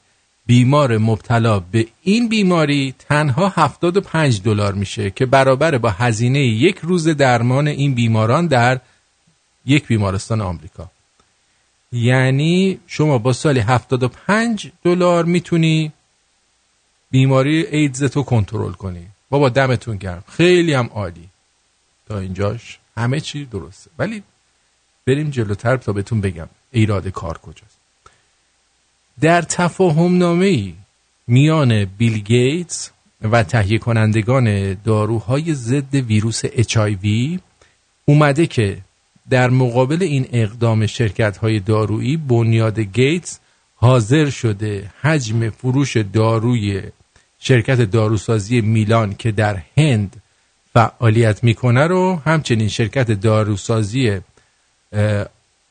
بیمار مبتلا به این بیماری تنها 75 دلار میشه که برابر با هزینه یک روز درمان این بیماران در یک بیمارستان آمریکا. یعنی شما با سالی 75 دلار می‌تونی بیماری ایدز تو کنترل کنی. بابا دمتون گرم. خیلی هم عالی. تا اینجاش همه چی درسته. ولی بریم جلوتر تا بهتون بگم ایراد کار کجاست. در تفاهم نامه میان بیل گیتس و تهیه کنندگان داروهای ضد ویروس HIV اومده که در مقابل این اقدام شرکت های دارویی بنیاد گیتس حاضر شده حجم فروش داروی شرکت داروسازی میلان که در هند فعالیت می‌کنه رو همچنین شرکت داروسازی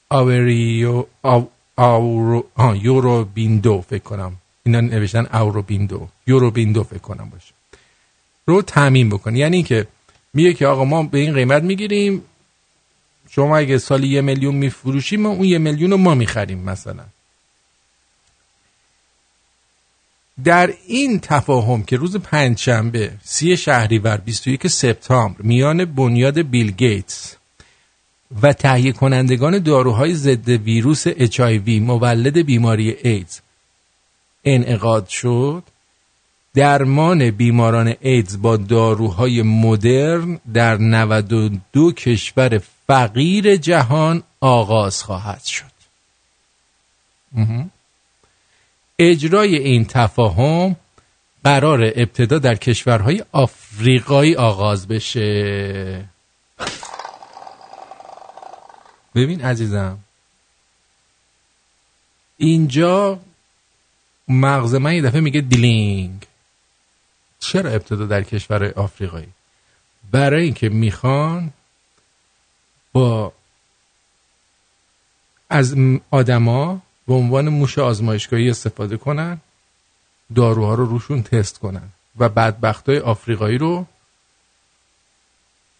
آوریو آو آورو آه، یورو بیندو فکر کنم. اینا نوشتن اورو بیندو یورو بیندو فکر کنم باشه. رو تعمین بکن. یعنی اینکه میگه که آقا ما به این قیمت می‌گیریم. شما اگه سالی یه میلیون میفروشیم اون یه میلیون رو ما می‌خریم مثلا. در این تفاهم که روز پنجشنبه سی شهریور 21 سپتامبر میان بنیاد بیل گیتس و تهیه کنندگان داروهای ضد ویروس HIV مولد بیماری ایدز. انعقاد شد. درمان بیماران ایدز با داروهای مدرن در 92 کشور فقیر جهان آغاز خواهد شد. اجرای این تفاهم قرار ابتدا در کشورهای آفریقایی آغاز بشه. ببین عزیزم. اینجا مغز من یه دفعه میگه دیلینگ چرا ابتدا در کشور آفریقایی؟ برای اینکه می‌خوان با از آدما به عنوان موش آزمایشگاهی استفاده کنن داروها رو روشون تست کنن و بدبختای آفریقایی رو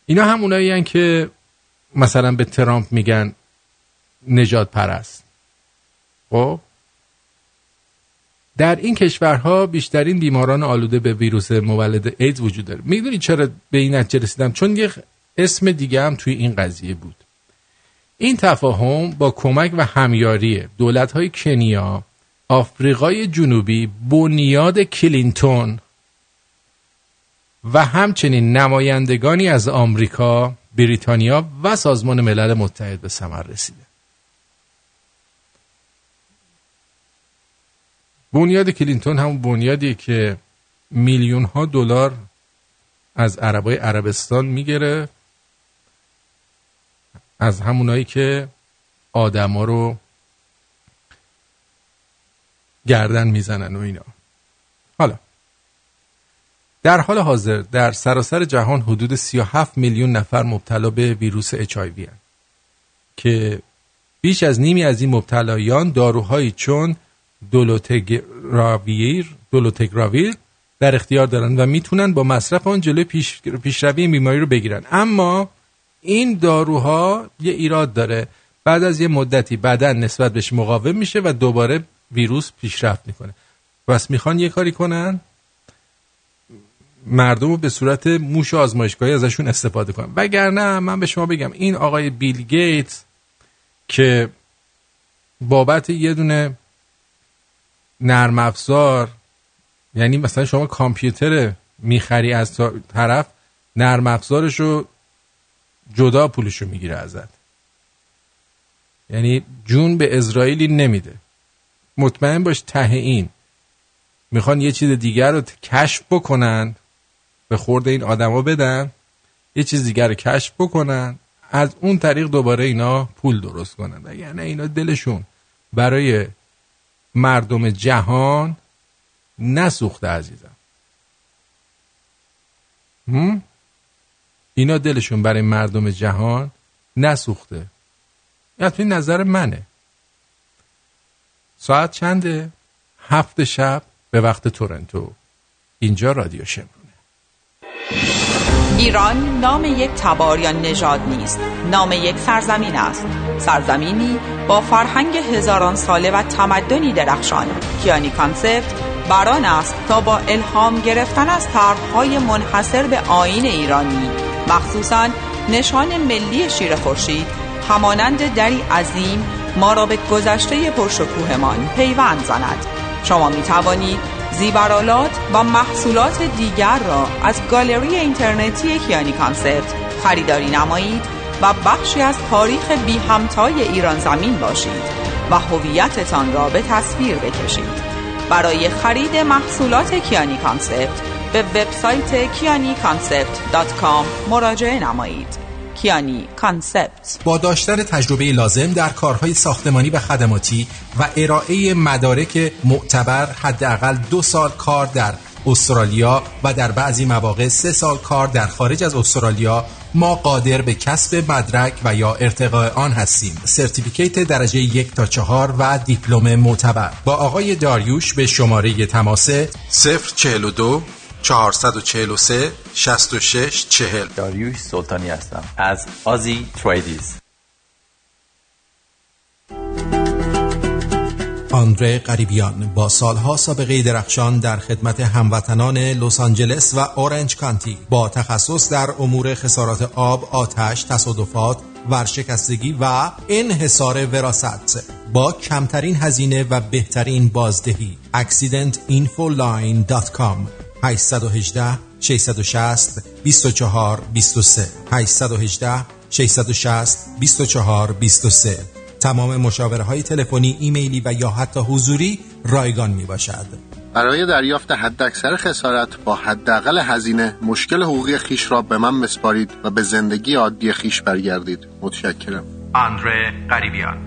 اینا هم اونایی که مثلا به ترامپ میگن نجات پرست. خب؟ در این کشورها بیشترین بیماران آلوده به ویروس مولد ایدز وجود داره. می‌دونی چرا به این نتیجه رسیدم؟ چون یه اسم دیگه هم توی این قضیه بود. این تفاهم با کمک و همیاری دولت‌های کنیا، آفریقای جنوبی، بنیاد کلینتون و همچنین نمایندگانی از آمریکا، بریتانیا و سازمان ملل متحد به ثمر رسیده. بنیاد کلینتون همون بنیادی که میلیون ها دلار از عربای عربستان می‌گیره از همونایی که آدما رو گردن می‌زنن و اینا حالا در حال حاضر در سراسر جهان حدود 37 میلیون نفر مبتلا به ویروس HIV هستند که بیش از نیمی از این مبتلایان داروهایی چون دولوتگراویر دولوتگراویر در اختیار دارن و می‌تونن با مصرف آن جلوی پیش پیشروی این بیماری رو بگیرن. اما این داروها یه ایراد داره. بعد از یه مدتی بدن نسبت بهش مقاوم میشه و دوباره ویروس پیشرفت می‌کنه. پس می‌خوان یه کاری کنن؟ مردم رو به صورت موش آزمایشگاهی ازشون استفاده کنن. وگرنه من به شما بگم این آقای بیل گیت که بابت یه دونه نرم افزار یعنی مثلا شما کامپیوتر می‌خری از طرف نرم افزارش جدا پولش رو می‌گیره ازت. یعنی جون به اسرائیلی نمیده. مطمئن باش ته این. می‌خوان یه چیز دیگر رو کشف بکنن. به خورد این آدما بدن یه چیز دیگر رو کشف بکنن از اون طریق دوباره اینا پول درست کنن. و یعنی اینا دلشون برای مردم جهان نسوخته عزیزم؟ اینا دلشون برای مردم جهان نسوخته. این نظر منه. ساعت چنده؟ هفت شب به وقت تورنتو. اینجا رادیو شمرونه ایران نام یک تبار یا نژاد نیست. نام یک سرزمین است. سرزمینی با فرهنگ هزاران ساله و تمدنی درخشان. کیانی کانسپت بران است تا با الهام گرفتن از طرحهای منحصر به آین ایرانی. مخصوصا نشان ملی شیر خورشید همانند دری عظیم ما را به گذشته پرشکوهمان پیوند زند. شما می توانید زیورالات و محصولات دیگر را از گالری اینترنتی کیانی Concept خریداری نمایید و بخشی از تاریخ بی همتای ایران زمین باشید و هویتتان را به تصویر بکشید. برای خرید محصولات کیانی Concept به وبسایت کیانی مراجعه نمایید. کیانی Concept با داشتن تجربه لازم در کارهای ساختمانی و خدماتی و ارائه مدارک معتبر حداقل دو سال کار در استرالیا و در بعضی مواقع سه سال کار در خارج از استرالیا ما قادر به کسب مدرک و یا ارتقاء آن هستیم. سرتیفیکیت درجه یک تا چهار و دیپلم معتبر. با آقای داریوش به شماره تماس 042 443 66 40 داریوش سلطانی هستم. از آزی تریدیز. آندره قریبیان با سالها سابقه درخشان در خدمت هموطنان لس آنجلس و اورنج کانتی. با تخصص در امور خسارات آب، آتش، تصادفات، ورشکستگی و انحصار وراست با کمترین هزینه و بهترین بازدهی. accidentinfoline.com 818 660 24 23 818 660 24 23 تمام مشاوره های تلفنی، ایمیلی و یا حتی حضوری رایگان می باشد. برای دریافت حداکثر خسارت با حداقل هزینه مشکل حقوقی خیش را به من مسپارید و به زندگی عادی خیش برگردید. متشکرم. آندره قریبیان.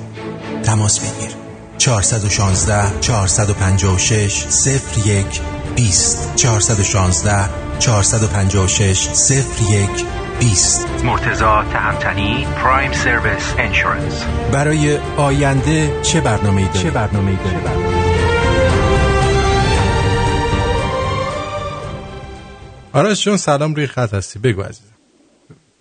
تماس بگیر. 416 456 01 20 416 456 01 20 مرتزا تهمتنی پرایم سرویس انشورنس برای آینده چه برنامه ای داری؟ چه برنامه ای داری؟ آرش جون سلام روی خط هستی. بگو عزیزم.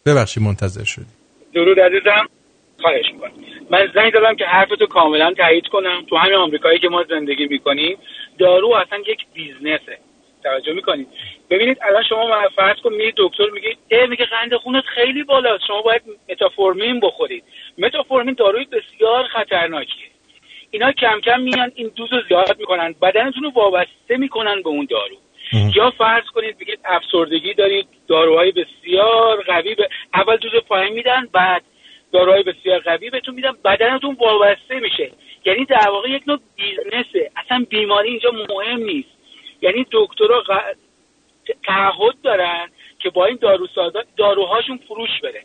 ببخشی منتظر شدی. درود عزیزم. خواهش می‌کنم. من زنگ دادم که حرفتو کاملا تایید کنم. تو همین آمریکایی که ما زندگی می‌کنیم دارو اصلا یک بیزنسه. توجه می‌کنید؟ ببینید الان شما فرض کن میرید دکتر میگه ای میگه قند خونت خیلی بالاست. شما باید متافورمین بخورید. متافورمین داروی بسیار خطرناکیه. اینا کم کم میان این دوز رو زیاد می‌کنن. بدنتون رو وابسته می‌کنن به اون دارو. یا فرض کنید بگید افسردگی دارید داروهای بسیار قوی به اول دوز پایین میدن بعد داروهای بسیار قوی بهتون میدن بدنتون وابسته میشه. یعنی در واقع یک نوع business ه. اصلا بیماری اینجا مهم نیست. یعنی دکترها غ... تعهد دارن که با این داروسازا داروهاشون فروش بره.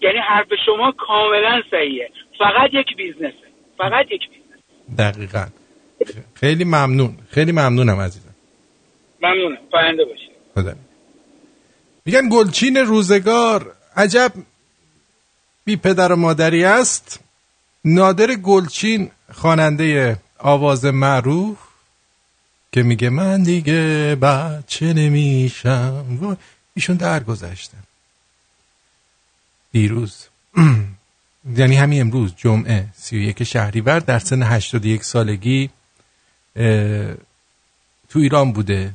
یعنی حرف شما کاملا صحیحه. فقط یک business ه. فقط یک business. دقیقا. خیلی ممنون. خیلی ممنونم عزیزم. ممنونم. پاینده باشید. خدا میگن گلچین روزگار. عجب. بی پدر و مادری است. نادر گلچین خواننده آواز معروف که میگه من دیگه بچه نمیشم. ایشون درگذشتن. دیروز. یعنی همین امروز جمعه سی و یک شهریور در سن 81 سالگی تو ایران بوده.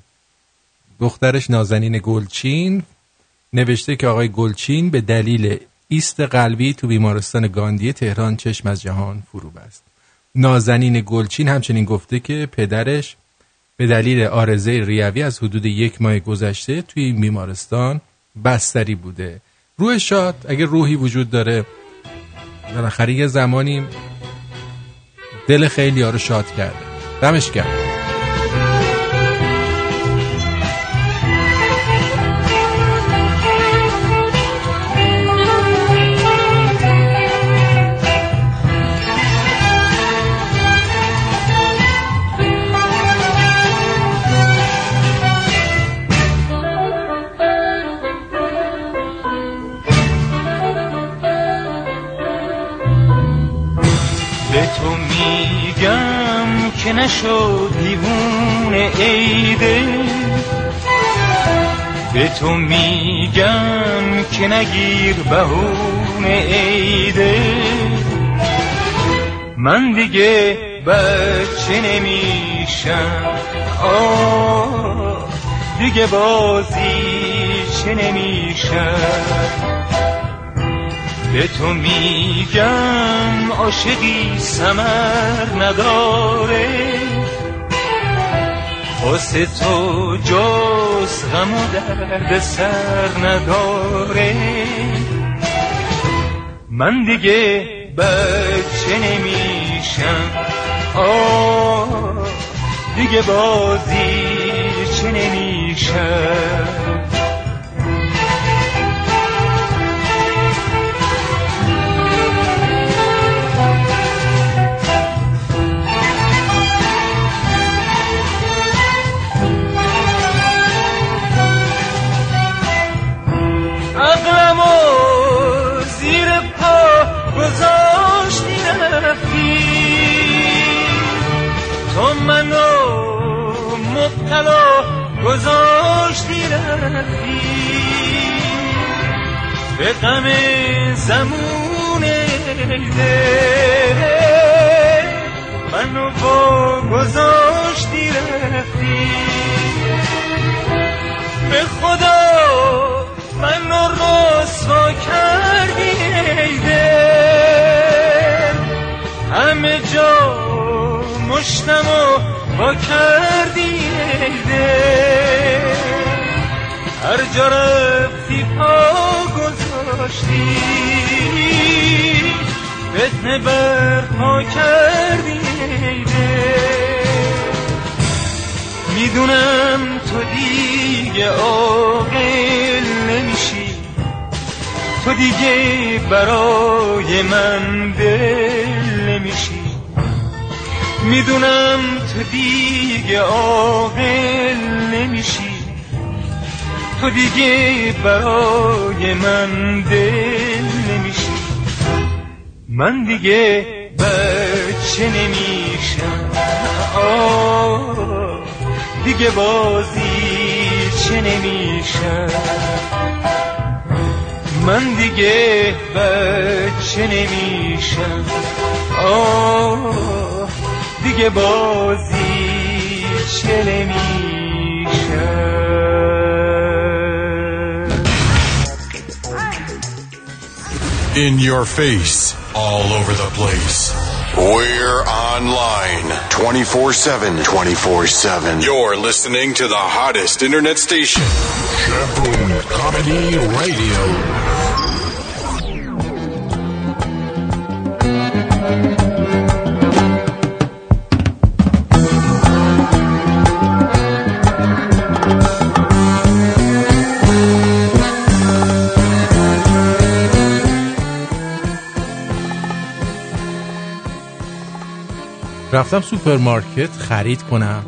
دخترش نازنین گلچین نوشته که آقای گلچین به دلیل ایست قلبی تو بیمارستان گاندی تهران چشم از جهان فرو بست نازنین گلچین همچنین گفته که پدرش به دلیل آرزه ریوی از حدود یک ماه گذشته توی این بیمارستان بستری بوده. روح شاد اگه روحی وجود داره بالاخره یه زمانی دل خیلی ها رو شاد کرده. دمش کرد تو میگم که نگیر بهونه عیده من دیگه بچه نمیشم. آه دیگه بازی چه نمیشم. به تو میگم عاشقی سمر نداره. واسه تو جز غم و درد سر نداره. من دیگه بچه نمیشم. آه دیگه بازی چه نمیشم گذاشتی رفتی به غم زمون دل. منو با گذاشتی رفتی به خدا منو رسوا کردی دل. همه جا مشتمو با کردی ای دل هر جا رفتی پا گذاشتی. فتنه بر پا کردی ای دل می‌دونم تو دیگه عاقل نمیشی. تو دیگه برای من دل نمیشی. می‌دونم تو دیگه عاقل نمیشی. تو دیگه برای من دل نمیشی. من دیگه بچه نمیشم. آه دیگه بازی چه نمیشم. من دیگه بچه نمیشم. آه دیگه بازی چه نمیشم In your face, all over the place. We're online 24 7. 24 7. You're listening to the hottest internet station. Shaboom Comedy Radio. رفتم سوپرمارکت خرید کنم.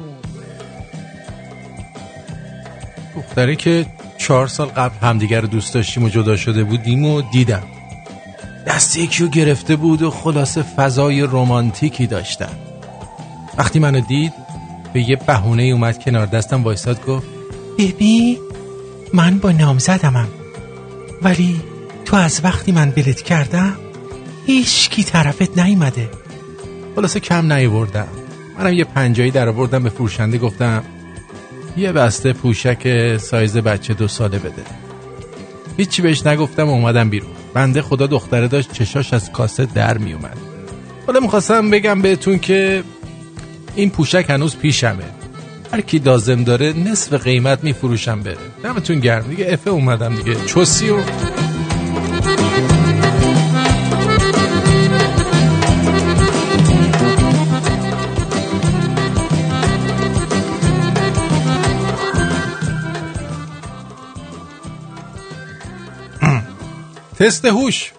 دختره که چهار سال قبل همدیگر رو دوست داشتیم و جدا شده بودیم و دیدم. دست یکی رو گرفته بود و خلاصه فضای رومانتیکی داشتم. وقتی منو دید به یه بهونه اومد کنار دستم وایساد گفت ببین من با نامزدمم. ولی تو از وقتی من ولت کردم هیچ کی طرفت نیومده. خلاصه کم نیوردم منم یه پنجایی در آوردم به فروشنده گفتم یه بسته پوشک سایز بچه دو ساله بده. هیچی بهش نگفتم و اومدم بیرون. بنده خدا دختره داشت چشاش از کاسه در می اومد حالا می‌خواستم بگم بهتون که این پوشک هنوز پیشمه. هر کی لازم داره نصف قیمت میفروشم بره. دمتون گرم. دیگه افه اومدم دیگه. چوسی و تست هوش.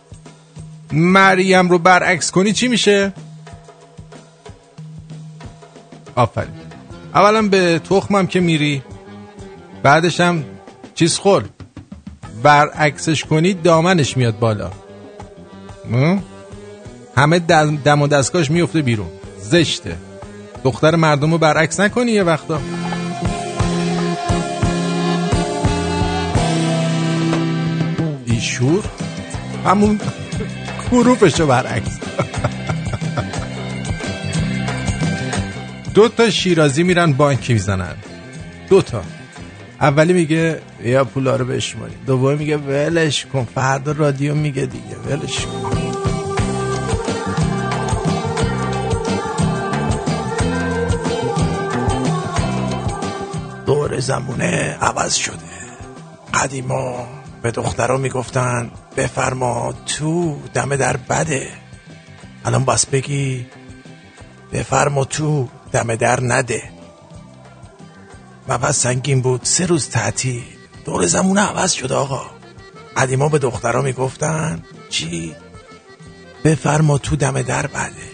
مریم رو برعکس کنی چی میشه؟ آفرین. اولا به تخمم که میری بعدش هم چیز خور. برعکسش کنی دامنش میاد بالا? همه دم و دستگاهش میفته بیرون. زشته. دختر مردم رو برعکس نکنی یه وقتا. ایشور همون حروفشو برعکس. دو تا شیرازی میرن بانک می‌زنن. دو تا. اولی میگه یا پولا رو بشماری. دومی میگه ولش کن فردا رادیو میگه دیگه ولش کن. دور زمونه عوض شده. قدیما به دخترها می‌گفتن بفرما تو دم در بده. الان بس بگی بفرما تو دم در نده. و پس سنگین بود سه روز تعطیل. دور زمونه عوض شده آقا. قدیما به دخترها می‌گفتن چی؟ بفرما تو دم در بده.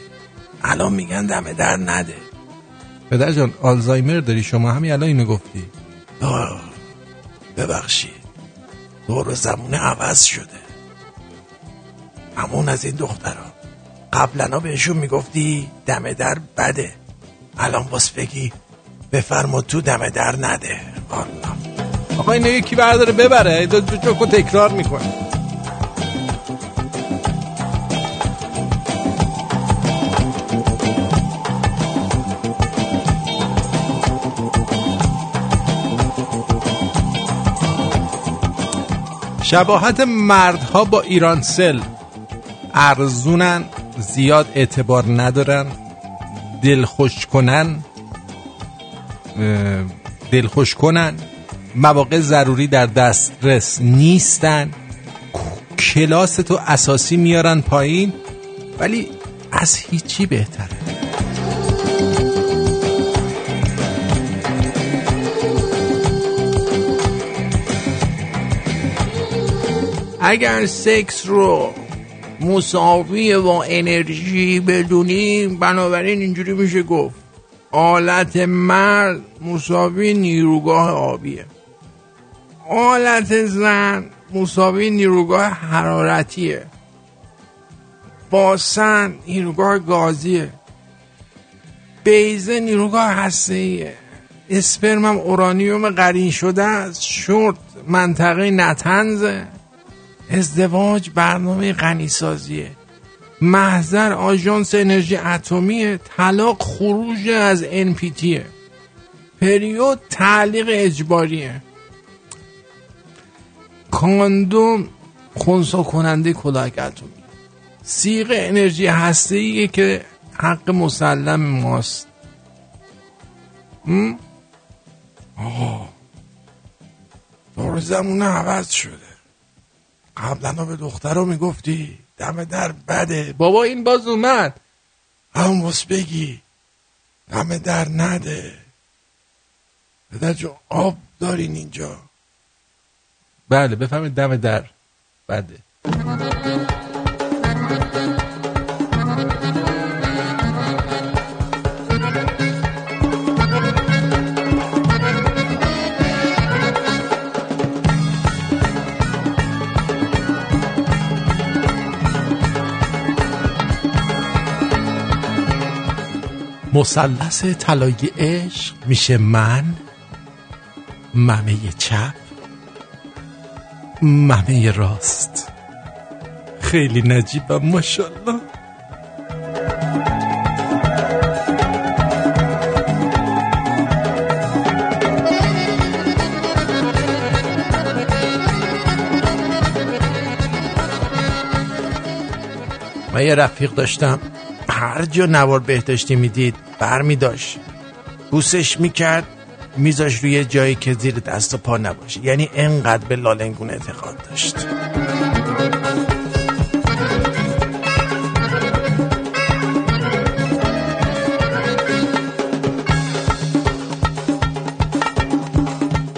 الان میگن دم در نده. پدر جان آلزایمر داری؟ شما همین الان اینو گفتی. آه، ببخشید. دور زمونه عوض شده. همون از این دخترها قبلا بهشون می‌گفتی دم در بده. الان باس بگی بفرما تو دم در نده. والا آقا اینو یکی برداره ببره. دو دو جوکو تکرار می‌کنه. شباهت مردها با ایرانسل ارزونن زیاد اعتبار ندارن. دلخوش کنن. دلخوش کنن. مواقع ضروری در دسترس نیستن. کلاس تو اساسی میارن پایین. ولی از هیچی بهتره. اگر سکس رو مساوی با انرژی بدونیم بنابراین اینجوری میشه گفت آلت مرد مساوی نیروگاه آبیه. آلت زن مساوی نیروگاه حرارتیه. باسن نیروگاه گازیه. بیزه نیروگاه هسته‌ایه. اسپرم هم اورانیوم قرین شده است. شورت منطقه نتنزه. ازدواج برنامه غنیسازیه. محضر آژانس انرژی اتمیه طلاق خروج از NPTه پریود تعلیق اجباریه. کاندوم خونسا کننده کلاک اتمی. سیغ انرژی هسته که حق مسلم ماست؟ آه. دور زمونه عوض شده. قبلا به دخترها می‌گفتی؟ دم در بده. بابا این باز اومد. همون باز بگی. دم در نده. پدر جون آب دارین اینجا. بله بفهمید دم در بده. مثلث طلای عشق میشه من ممه چپ ممه راست. خیلی نجیبم ماشاءالله. من یه رفیق داشتم. هر جا نوار بهداشتی می‌دید بر می داشت بوسش می‌کرد میذاش روی جایی که زیر دست و پا نباشه. یعنی انقدر به لالنگون اعتقاد داشت.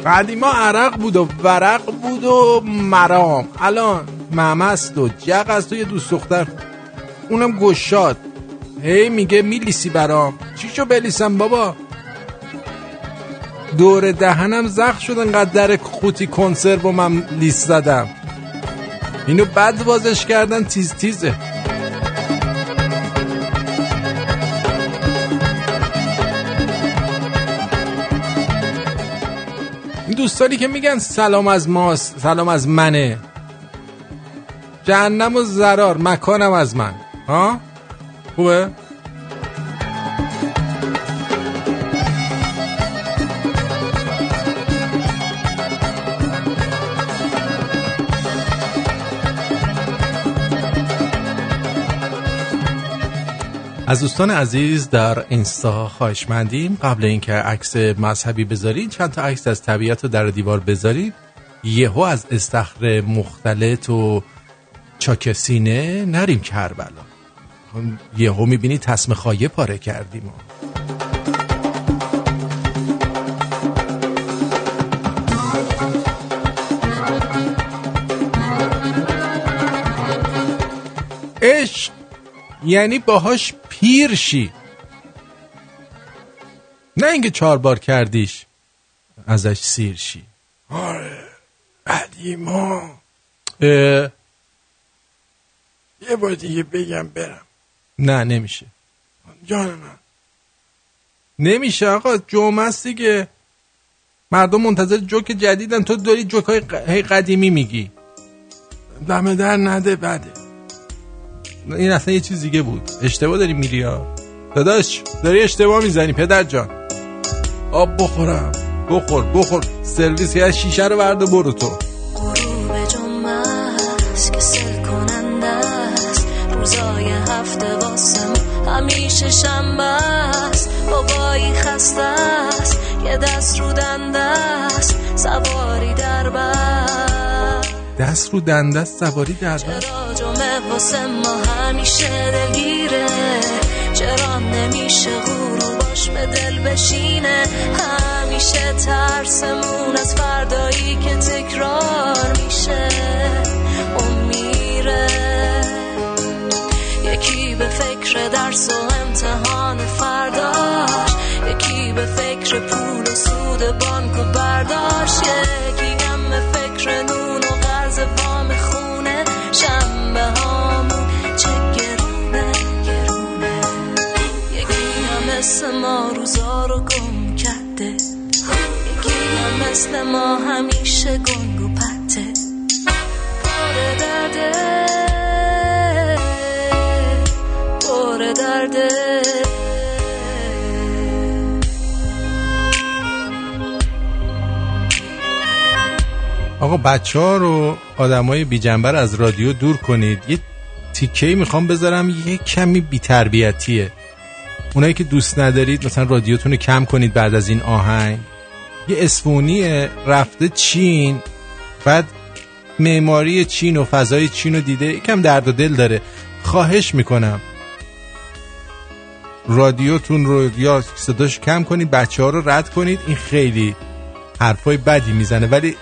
قدیما عرق بود و ورق بود و مرام. الان ممست و جق است و یه دوست دختر. اونم گشاد. هی میگه میلیسی برام. چی شو بلیسم بابا؟ دور دهنم زخم شد انقدر در قوطی کنسرو من لیست زدم. اینو بد بازش کردن تیز تیزه. این دوستانی که میگن سلام از ماست سلام از منه. جهنم و زرار مکانم از من. ها؟ خوبه؟ از دوستان عزیز در اینستا خواهشمندیم. قبل اینکه عکس مذهبی بذارید چند تا عکس از طبیعت رو در دیوار بذارید. یهو از استخر مختلط و چاکسینه نریم کربلا. یهو می‌بینی تصم خایه پاره کردیم عشق یعنی باهاش پیر شی. نه اینکه چهار بار کردیش ازش سیر شی. آره قدیما یه بار دیگه بگم برم. نه نمیشه. جان من. نمیشه آقا جمعه است دیگه. مردم منتظر جوک جدیدن. تو داری جوک های قدیمی میگی. دمه در نده بده. این اصلا یه چیز دیگه بود. اشتباه داری میری ها. داداش داری اشتباه می‌زنی پدر جان. آب بخورم. بخور بخور. سرویس یه شیشه رو برده برو تو. همیشه شنبه است. بابایی خسته است. یه دست رو دنده است. سواری در بر. دست رو دنده است سواری در بر. چرا جمعه واسه ما همیشه دلگیره؟ چرا نمیشه غروباش به دل بشینه؟ همیشه ترسمون از فردایی که تکرار میشه. اون میره. یکی به فکر درس و امتحان فرداش یکی به فکر پول و سود بانک و برداشت یکی به فکر نون و قرض وام خونه شنبه هامون چه گرونه گرونه یکی هم مثل ما روزا رو گم کرده یکی هم مثل ما همیشه گنگ و پته. پر درده. پر درده آقا بچه ها رو آدم های بی جنبه رو از رادیو دور کنید. یه تیکه می‌خوام بذارم یه کمی بی تربیتیه اونایی که دوست ندارید مثلا رادیوتون رو کم کنید بعد از این آهنگ. یه اسپونی رفته چین بعد معماری چین و فضای چین رو دیده. یکم درد و دل داره. خواهش می‌کنم. رادیوتون رو یا صداش کم کنید بچه ها رو رد کنید. این خیلی حرفای بدی می‌زنه ولی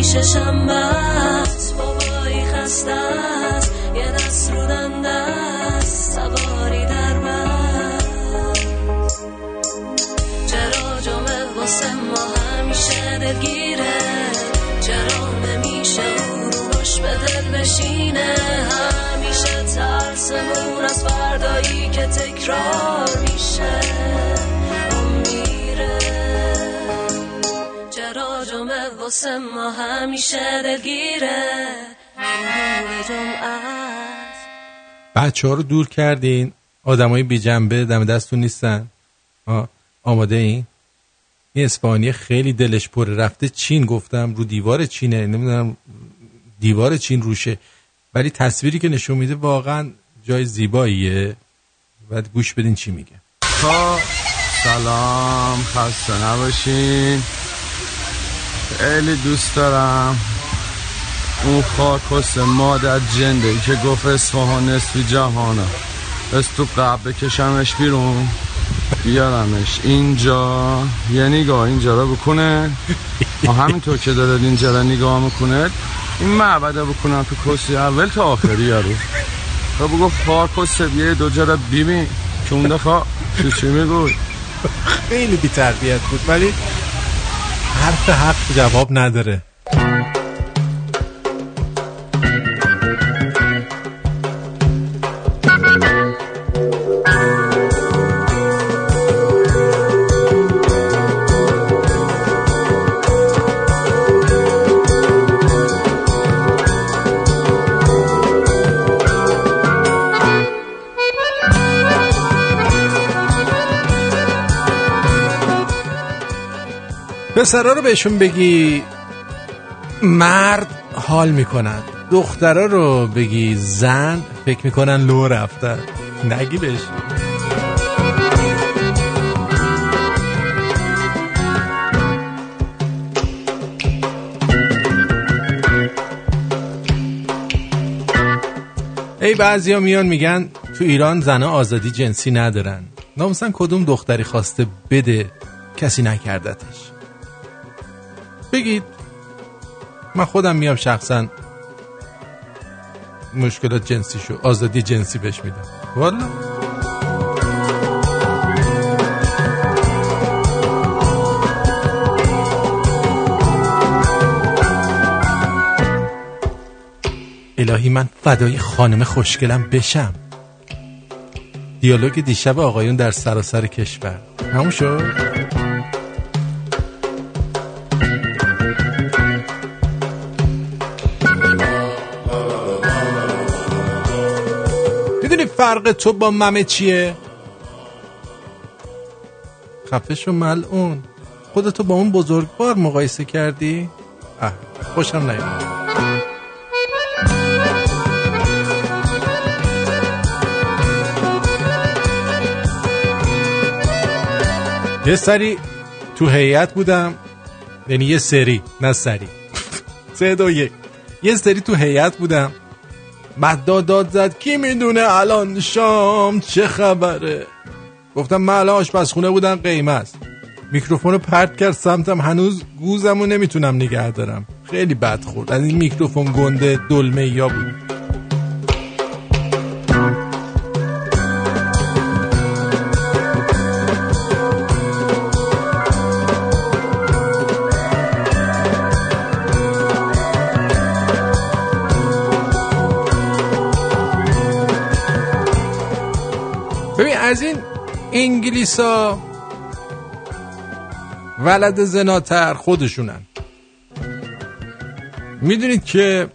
همیشه شنبه است بابایی خسته است. یه دست رو دنده است. سواری در بر چرا جمعه واسه ما همیشه دلگیره؟ چرا نمیشه او رو باش به دل بشینه؟ همیشه ترسمون از فردایی که تکرار واسه ما همیشه دلگیره بچه ها رو دور کردین؟ آدمای بی جنبه دم دستون نیستن؟ آه، آماده این؟ این اسپانی خیلی دلش پره. رفته چین گفتم رو دیوار چینه. نمی‌دونم دیوار چین روشه. ولی تصویری که نشون میده واقعا جای زیباییه. بعد گوش بدین چی میگه. خب سلام خسته نباشین. خیلی دوست دارم. اون خاکس مادر جنده که گفت اصفهان نصفی جهانه از تو قبل بکشمش بیرون. بیارمش. اینجا یه نگاه اینجا رو بکنه. و همینطور که داره اینجا رو نگاه می‌کنه این معبده بکنم تو کسی اول تا آخری یارو. و بگو خاکس بیه دو جا رو ببین که اون دفعه چی چی میگوی؟ خیلی بی تربیت بود. ولی حرف حق جواب نداره. پسرا رو بهشون بگی مرد حال می‌کنن. دخترا رو بگی زن فکر می‌کنن لو رفتن. نگی بهش. ای بعضی میان میگن تو ایران زنها آزادی جنسی ندارن. ناموسن کدوم دختری خواسته بده کسی نکردتش؟ بگید. من خودم میام شخصا مشکلات جنسی شو آزادی جنسی بهش میدم. والا. الهی من فدای خانم خوشگلم بشم. دیالوگ دیشب آقایون در سراسر کشور. همون شد؟ فرق تو با ممه چیه؟ خفه شو ملعون. خودتو با اون بزرگوار مقایسه کردی؟ اه خوشم نیومد. یه سری تو هیئت بودم. یعنی یه سری نه سری. سه دو یک. یه سری تو هیئت بودم. مهدا داد زد کی می‌دونه الان شام چه خبره؟ گفتم من الان آشپزخونه بودم قیمه است. میکروفون رو پرت کرد سمتم هنوز گوزم رو نمی‌تونم نگه دارم. خیلی بد خورد از این میکروفون گنده دلمه یا بود. انگلیسا ولد زناتر خودشونن. می‌دونید که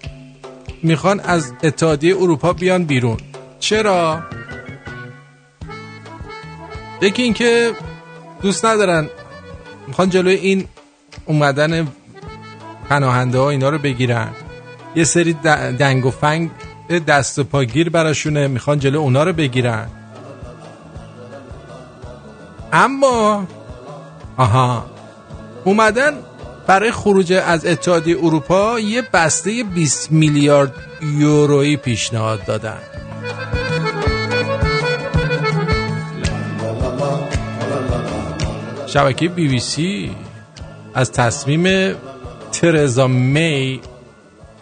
می‌خوان از اتحادیه اروپا بیان بیرون. چرا؟ یکی اینکه دوست ندارن می‌خوان جلوی این اومدن پناهنده ها اینا رو بگیرن. یه سری دنگ و فنگ دست و پاگیر براشونه می‌خوان جلو اونا رو بگیرن. اما آها اومدن برای خروج از اتحادیه اروپا یه بسته 20 میلیارد یورویی پیشنهاد دادن. شبکه بی بی سی از تصمیم ترزا می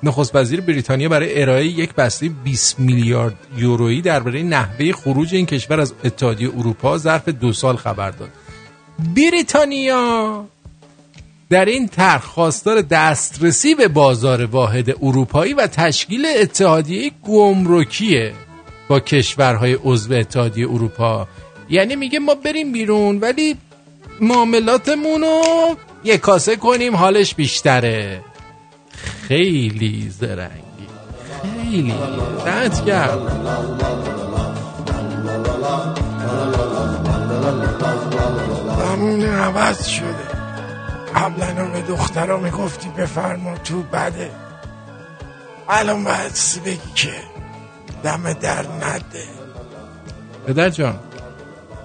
نخست وزیر بریتانیا برای ارائه یک بسته 20 میلیارد یورویی درباره نحوه خروج این کشور از اتحادیه اروپا ظرف دو سال خبر داد. بریتانیا در این طرح خواستار دسترسی به بازار واحد اروپایی و تشکیل اتحادیه گمرکیه با کشورهای عضو اتحادیه اروپا. یعنی میگه ما بریم بیرون ولی معاملاتمون رو یه کاسه کنیم حالش بیشتره. خیلی زرنگی. خیلی. دمت گرم. زمون عوض شده. قبلا به دخترا می‌گفتی بفرما تو بده الان باید بگی که دم در نده. پدر جان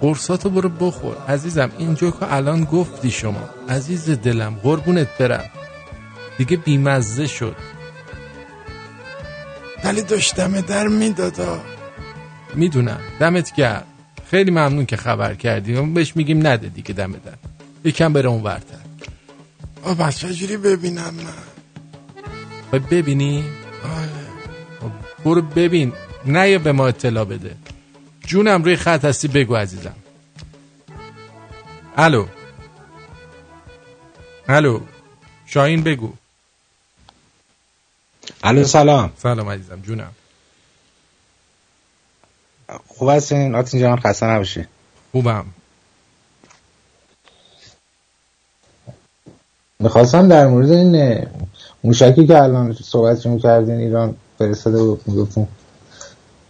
قرصاتو برو بخور. عزیزم اینجا که الان گفتی شما. عزیز دلم قربونت برم. دیگه بیمزه شد. ولی داشتم در میدادا می‌دونم. دمت گرم. خیلی ممنون که خبر کردی. بهش میگیم نده دیگه دم در یکم بره اون ورتر. آه بس چجوری ببینم من؟ خب ببینی؟ خب برو ببین. نه یا به ما اطلاع بده. جونم روی خط هستی بگو عزیزم. الو. الو. شاهین بگو. الو سلام. سلام عزیزم جونم. خوب هستین؟ آتین جان خسته نباشی. خوبم. می‌خواستم در مورد این موشکی که الان صحبت می‌کردین ایران فرستاده بود می‌گفتین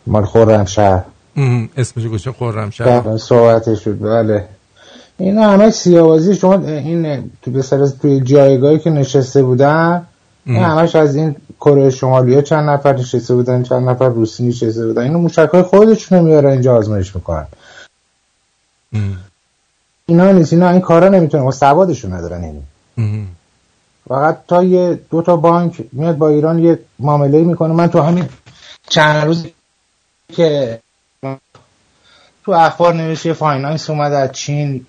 مال خورم شهر ام، اسمشو گوشه خورم شهر صحبتش شد بله. اینا همه سیاوازی شما این تو به سر توی جایگاهی که نشسته بودن همش از این کره شمالی ها چند نفر نشسته بودن چند نفر روسی نشسته بودن. اینو موشک های خودشون میارن اینجا آزمایش می‌کنن. اینا نیست اینا این کارا نمی‌تونه ما سوادشون ندارن یعنی. فقط تا یه دو تا بانک میاد با ایران یه معامله می‌کنه. من تو همین چند روز که تو اخبار نوشته finance اومد از چین.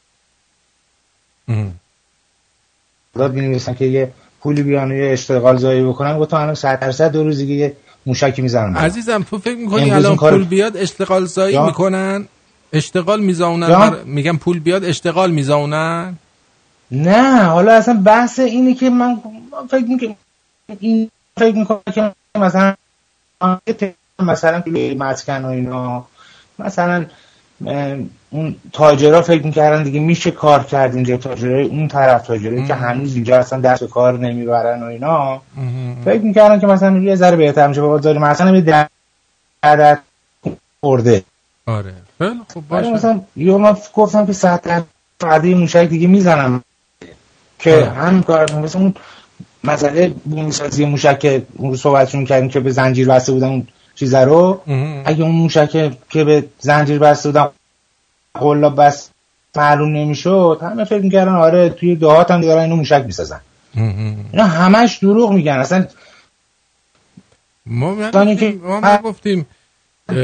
داد بینویسن که یه پولی بیان یه اشتغال زایی بکنن گفتم الان 100 درصد دو روز دیگه یه موشکی می‌زنن. عزیزم تو فکر می‌کنی الان کار- پول بیاد اشتغال زایی یا- می‌کنن؟ اشتغال میزونن یا- بر- میگم پول بیاد اشتغال میزونن نه حالا اصلا بحث اینه که من فکر می‌کنم این فکر می‌کنم که مثلا مثلا مسکن و اینا مثلا اون تاجرا فکر می‌کردن دیگه میشه کار کرد اینجا تاجرای اون طرف تاجرایی که هنوز اینجا اصلا دست به کار نمی‌برن و اینا. فکر می‌کردن که مثلا یه ذره بهتر میشه. بابا داریم مثلا یه عدد خورده. آره. خیلی خب باشه. مثلا یه من گفتم که ساعت فرده موشک دیگه می‌زنم. که همین کار مثلا اون مسئله بومیسازی موشک که اون روز صحبتشون کردیم که به زنجیر بسته بودن چیزه رو. اگه اون موشک که به زنجیر بسته بودن قلاب بس معلوم نمی‌شد همه فکر می‌کردن آره توی دهات هم دارن اینو موشک می‌سازن. اینا همش دروغ میگن. اصلا ما نگفتیم ما نگفتیم اه،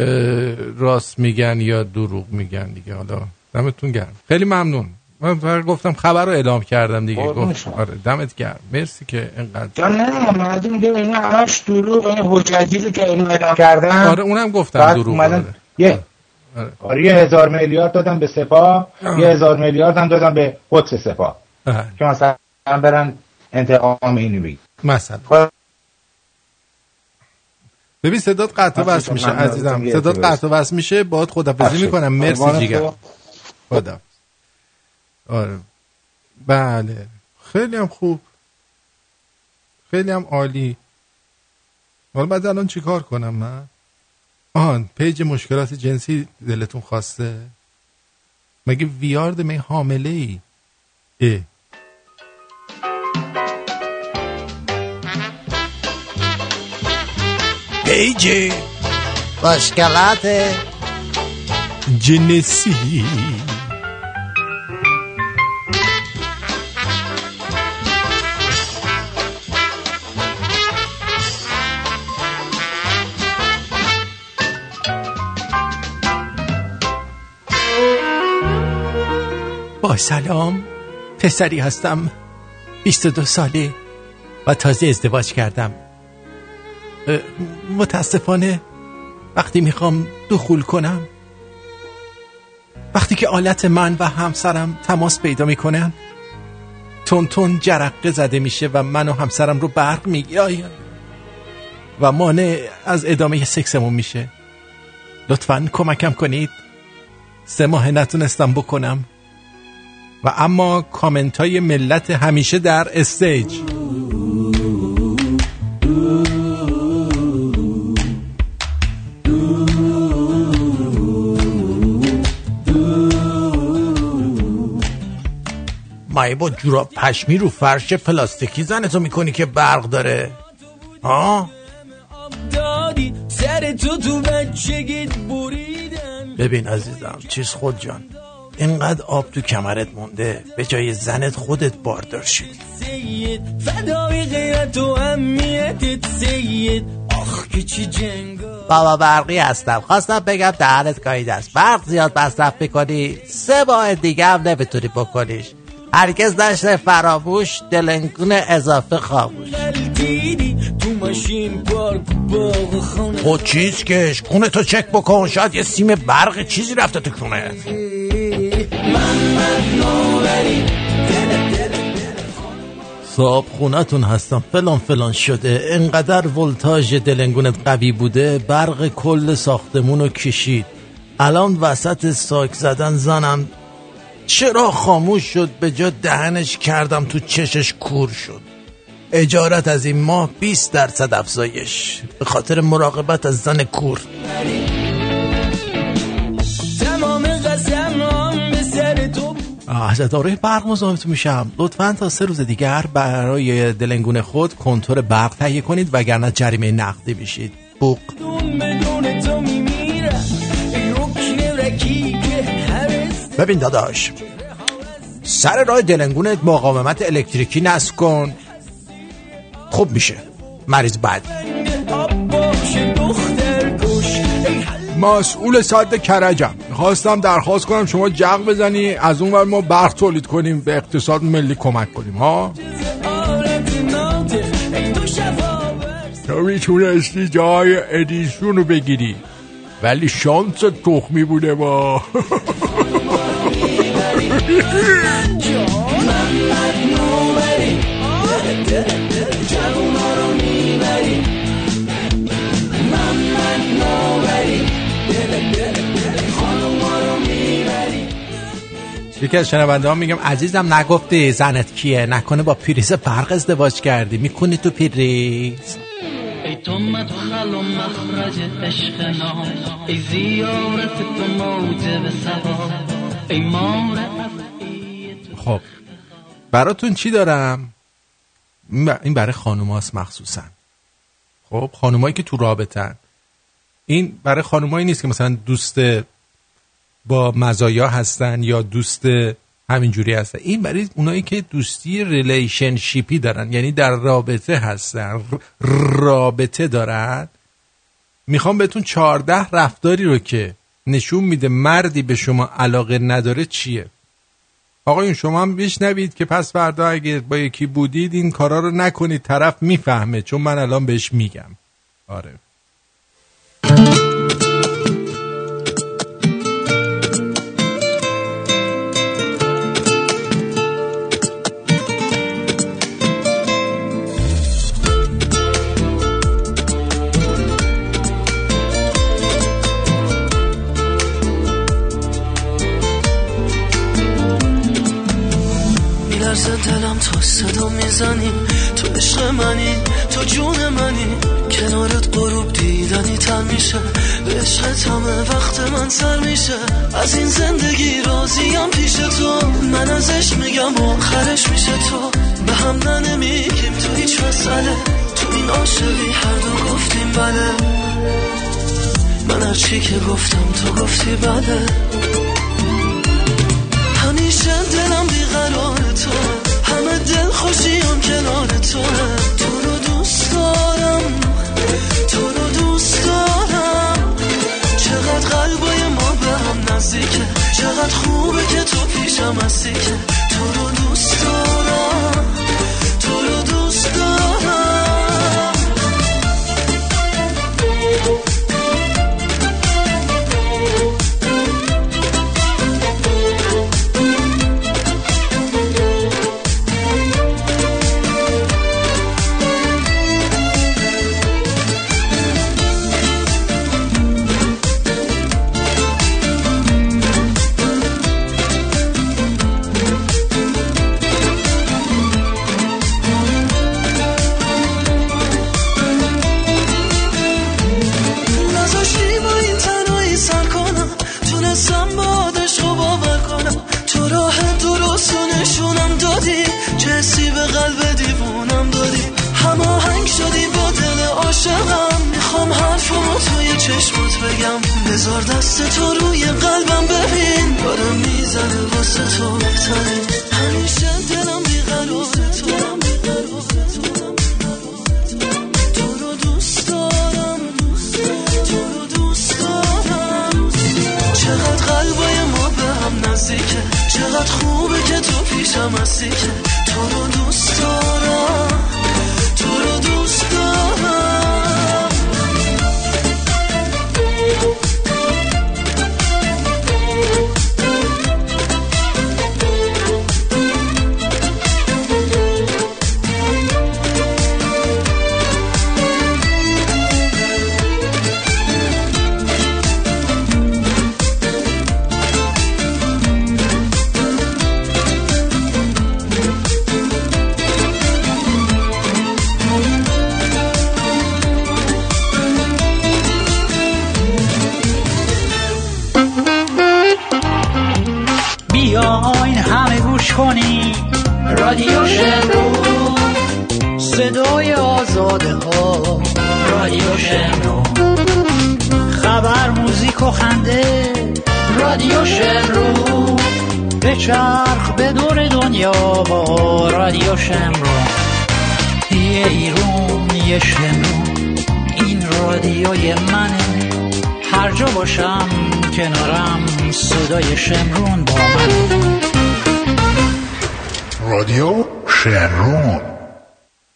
راست میگن یا دروغ میگن دیگه. حالا دمتون گرم. خیلی ممنون. من فقط گفتم خبر رو اعلام کردم دیگه گفت. آره دمت گرم مرسی که اینقدر یا نه مردم میگه اینا همش دروغ این حججی رو که اینو اعلام کردن آره اونم گفتم دروغ اومدن آره. یه آره یه هزار میلیارد دادن به سپاه آه. یه هزار میلیارد هم دادن به قدس سپاه آره. که مثلا برن انتقام اینو بگی مثلا خب. ببین صدات قطع وصل میشه عزیزم صدات. قطع وصل میشه باید خدافزی باشه. می‌کنم مرسی جیگر. خدا آره. بله. خیلی هم خوب. خیلی هم عالی. حالا بعد الان چیکار کنم من؟ آهان پیج مشکلات جنسی دلتون خواسته؟ مگه ویارد می حامله ای. اه. پیجی مشکلات جنسی. سلام. پسری هستم. 22 ساله و تازه ازدواج کردم. متاسفانه وقتی می‌خوام دخول کنم وقتی که آلت من و همسرم تماس پیدا می‌کنن تون تون جرقه زده میشه و من و همسرم رو برق می‌گیره و مانع از ادامه سکسمون میشه. لطفا کمکم کنید. سه ماه نتونستم بکنم. و اما کامنت های ملت همیشه در استیج. مایه با جوراب پشمی رو فرش پلاستیکی زنتو می‌کنی که برق داره؟ ها؟ ببین عزیزم چیز خود جان اینقدر آب تو کمرت مونده به جای زنت خودت باردار شدی. سید فدای غیرت و امیتت سید. آخ که چی جنگا بابا برقی هستم خواستم بگم دهنت گاییده است برق زیاد مصرف می‌کنی سه ماه دیگه هم نمی‌تونی بکنیش. هرگز نشده فراموش دلنگون اضافه خاموش. خود چیز کش خونه تو چک بکن شاید یه سیم برق چیزی رفته تو صاحب خونتون هستم. فلان فلان شده. انقدر ولتاژ دلنگونت قوی بوده برق کل ساختمون رو کشید. الان وسط ساک زدن زنم. چرا خاموش شد؟ به جا دهنش کردم تو چشش کور شد. اجارت از این ماه 20 درصد افزایش. به خاطر مراقبت از زن کور. حضرت آره برق مزاحمتون میشم. لطفا تا سه روز دیگر برای دلنگون خود کنتور برق تهیه کنید وگرنه جریمه نقدی میشید. بوق. ببین داداش سر راه دلنگونت مقاومت الکتریکی نصب کن. خوب میشه. مریض بعد. مسئول صد کرجم. می‌خواستم درخواست کنم شما جغ بزنی از اون ور ما برق تولید کنیم به اقتصاد ملی کمک کنیم ها؟ تو می‌تونستی جای ادیسون رو بگیری؟ ولی شانس تخمی بوده با. یکی از شنونده ها میگم عزیزم نگفتی زنت کیه؟ نکنه با پریز برق ازدواج کردی. می‌کنی تو پریز ای تو مدخل و مخرج عشق نام ای زیارت تو موجب سبا ای مار خب. براتون چی دارم؟ این برای خانوماست مخصوصا. خب خانومایی که تو رابطن این برای خانومایی نیست که مثلا دوست با مزایا هستن یا دوست همینجوری هستن. این برای اونایی که دوستی relationship ی دارن یعنی در رابطه هستن رابطه دارن. می‌خوام بهتون چهارده رفتاری رو که نشون میده مردی به شما علاقه نداره چیه. آقایون شما هم بشنوید که پس فردا اگه با یکی بودید این کارا رو نکنید طرف می‌فهمه چون من الان بهش میگم. آره. میلرزه دلم تو صدا می‌زنی. تو عشق منی تو جون منی. کنارت غروب دیدنی تر میشه. به عشقت همه وقت من سر میشه. از این زندگی راضیم پیش تو. من ازش میگم آخرش میشه تو. به هم نمیگیم تو هیچ مسئله. تو این عاشقی هر دو گفتیم بله. من هر چی که گفتم تو گفتی بله. همیشه دلم بیقرار دل خوشیم کنار تو. تو رو دوست دارم تو رو دوست دارم. چقدر قلبای ما به هم نزدیکه چقدر خوبه که تو پیشم هستی که تو رو دوست دارم. بذار دست تو روی قلبم ببین. دارم می‌زنه واسه تو بهترین همیشه دلم بیقرار تو. تو رو دوست دارم. تو رو دوست دارم. چقدر قلبای ما به هم نزدیکه. چقدر خوبه که تو پیشم هستی که دنیا با رادیو شمرو یه ایرون یه شمرو این رادیوی منه. هر جا باشم کنارم صدای شمرون با من. رادیو شمرون.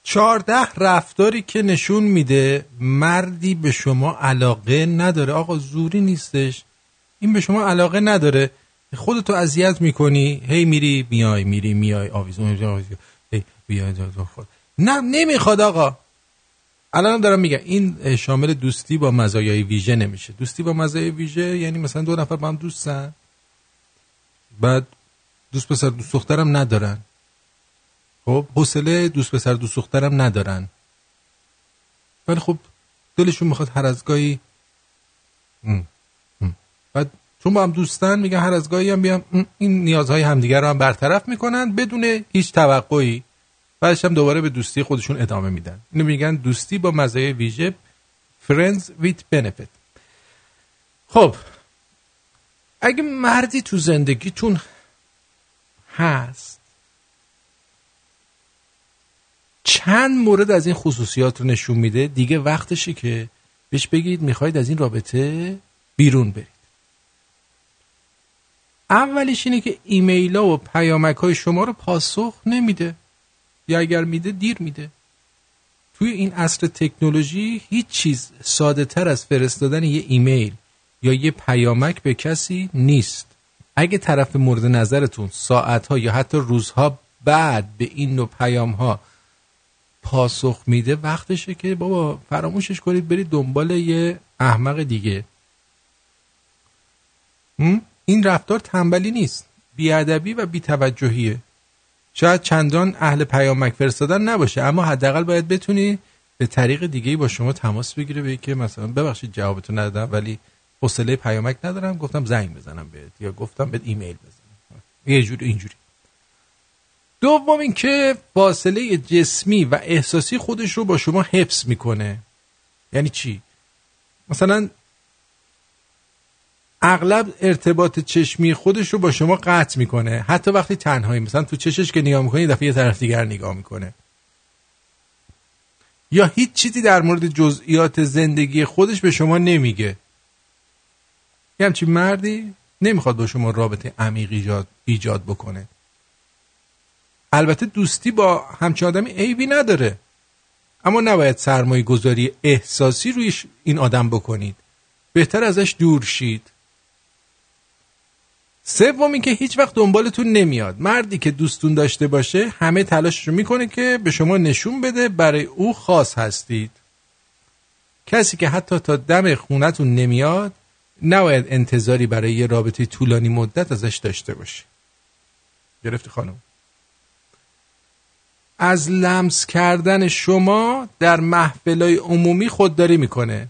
چهارده رفتاری که نشون میده مردی به شما علاقه نداره. آقا زوری نیستش. این به شما علاقه نداره. خودتو اذیت می‌کنی هی میری میای میری میای آویزون هی بیای خود. نه نمی‌خواد آقا. الان دارم میگم این شامل دوستی با مزایای ویژه نمیشه. دوستی با مزایای ویژه یعنی مثلا دو نفر با هم دوستن بعد دوست پسر دوست دخترم ندارن. خب حوصله دوست پسر دوست دخترم ندارن. ولی خب دلشون می‌خواد هر از گاهی چون با هم دوستن میگن هر از گاهی هم بیام ام، این نیازهای همدیگر رو هم برطرف می‌کنن بدون هیچ توقعی. بعدش هم دوباره به دوستی خودشون ادامه میدن. اینو میگن دوستی با مزایای ویژه friends with benefit. خب اگه مردی تو زندگیتون هست چند مورد از این خصوصیات رو نشون میده؟ دیگه وقتشه که بهش بگید می‌خواید از این رابطه بیرون برید. اولیش اینه که ایمیل ها و پیامک های شما رو پاسخ نمیده. یا اگر میده دیر میده. توی این عصر تکنولوژی هیچ چیز ساده تر از فرستادن یه ایمیل یا یه پیامک به کسی نیست. اگه طرف مورد نظرتون ساعتها یا حتی روزها بعد به این نوع پیام ها پاسخ میده وقتشه که بابا فراموشش کنید برید دنبال یه احمق دیگه. هم؟ این رفتار تنبلی نیست. بیادبی و بیتوجهیه. شاید چندان اهل پیامک فرستادن نباشه اما حداقل باید بتونی به طریق دیگه با شما تماس بگیره به که مثلا ببخشید جوابتون ندادم ولی حوصله پیامک ندارم گفتم زنگ بزنم بهت یا گفتم بهت ایمیل بزنم. یه جوری اینجوری. دوم اینکه فاصله جسمی و احساسی خودش رو با شما حفظ می‌کنه. یعنی چی؟ مثلا اغلب ارتباط چشمی خودش رو با شما قطع می‌کنه. حتی وقتی تنهایی مثلا تو چشش که نگاه می‌کنی دفعه یه طرف دیگر نگاه می‌کنه. یا هیچ چیزی در مورد جزئیات زندگی خودش به شما نمیگه. یه همچین مردی نمی‌خواد با شما رابطه عمیق ایجاد, ایجاد بکنه. البته دوستی با همچین آدمی عیبی نداره. اما نباید سرمایه گذاری احساسی روی این آدم بکنید. بهتر ازش دور شید. سوم اینکه هیچ وقت دنبالتون نمیاد. مردی که دوستون داشته باشه همه تلاش رو می‌کنه که به شما نشون بده برای او خاص هستید. کسی که حتی تا دم خونتون نمیاد نباید انتظاری برای یه رابطه طولانی مدت ازش داشته باشه. گرفتی خانم؟ از لمس کردن شما در محفلای عمومی خودداری می‌کنه.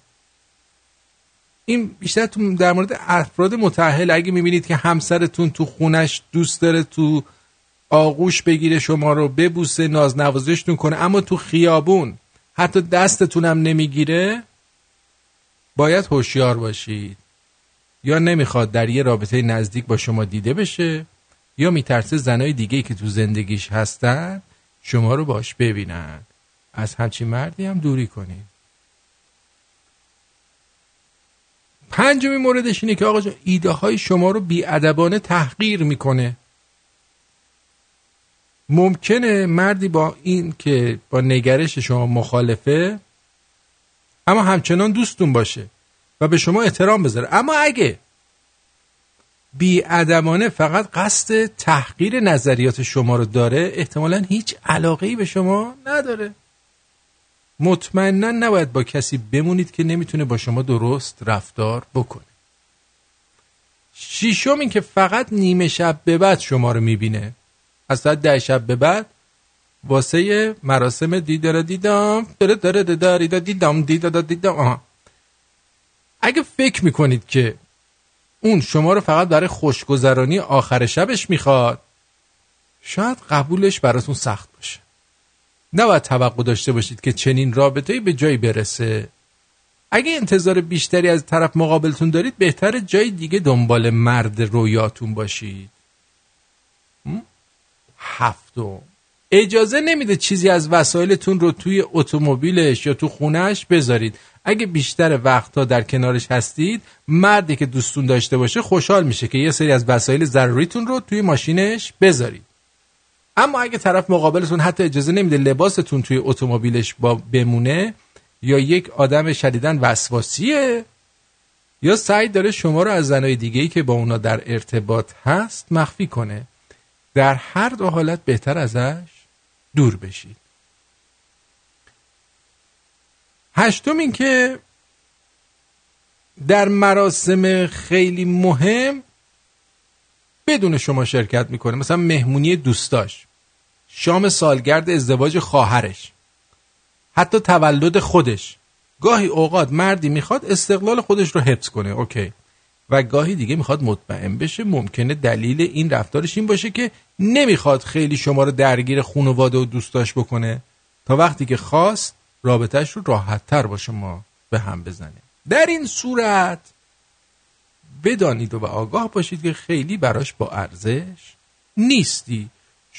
این بیشتر تو در مورد افراد متأهل اگه می‌بینید که همسرتون تو خونش دوست داره تو آغوش بگیره شما رو ببوسه ناز نوازشتون کنه اما تو خیابون حتی دستتون هم نمی‌گیره باید هوشیار باشید. یا نمی‌خواد در یه رابطه نزدیک با شما دیده بشه یا میترسه زنای دیگه که تو زندگیش هستن شما رو باش ببینن. از همچین مردی هم دوری کنید. پنجمین موردش اینه که آقا جان ایده های شما رو بیادبانه تحقیر می‌کنه. ممکنه مردی با این که با نگرش شما مخالفه اما همچنان دوستون باشه و به شما احترام بذاره. اما اگه بیادمانه فقط قصد تحقیر نظریات شما رو داره احتمالا هیچ علاقه به شما نداره. مطمئنا نباید با کسی بمونید که نمی‌تونه با شما درست رفتار بکنه. شیشم این که فقط نیمه شب به بعد شما رو می‌بینه. از ساعت ده شب به بعد واسه مراسم دیدار دیدام داره داره داره دیدام دیدار دیدام. آها. اگه فکر می‌کنید که اون شما رو فقط برای خوشگذرانی آخر شبش می‌خواد شاید قبولش براتون سخت باشه. نباید توقع داشته باشید که چنین رابطه‌ای به جایی برسه. اگه انتظار بیشتری از طرف مقابلتون دارید بهتر جای دیگه دنبال مرد رویاتون باشید. هفتم. اجازه نمیده چیزی از وسایلتون رو توی اتومبیلش یا تو خونهش بذارید. اگه بیشتر وقتها در کنارش هستید مردی که دوستون داشته باشه خوشحال میشه که یه سری از وسایل ضروریتون رو توی ماشینش بذارید. اما اگه طرف مقابلتون حتی اجازه نمیده لباستون توی اتومبیلش با بمونه یا یک آدم شدیدن وسواسیه یا سعی داره شما رو از زنای دیگه‌ای که با اونا در ارتباط هست مخفی کنه. در هر دو حالت بهتر ازش دور بشید. هشتم این که در مراسم خیلی مهم بدون شما شرکت می‌کنه. مثلا مهمونی دوستاش. شام سالگرد ازدواج خواهرش. حتی تولد خودش. گاهی اوقات مردی می‌خواد استقلال خودش رو حفظ کنه اوکی. و گاهی دیگه می‌خواد مطمئن بشه ممکنه دلیل این رفتارش این باشه که نمی‌خواد خیلی شما رو درگیر خانواده و دوستاش بکنه. تا وقتی که خواست رابطهش رو راحت تر با شما به هم بزنه. در این صورت بدانید و آگاه باشید که خیلی براش با ارزش نیستی.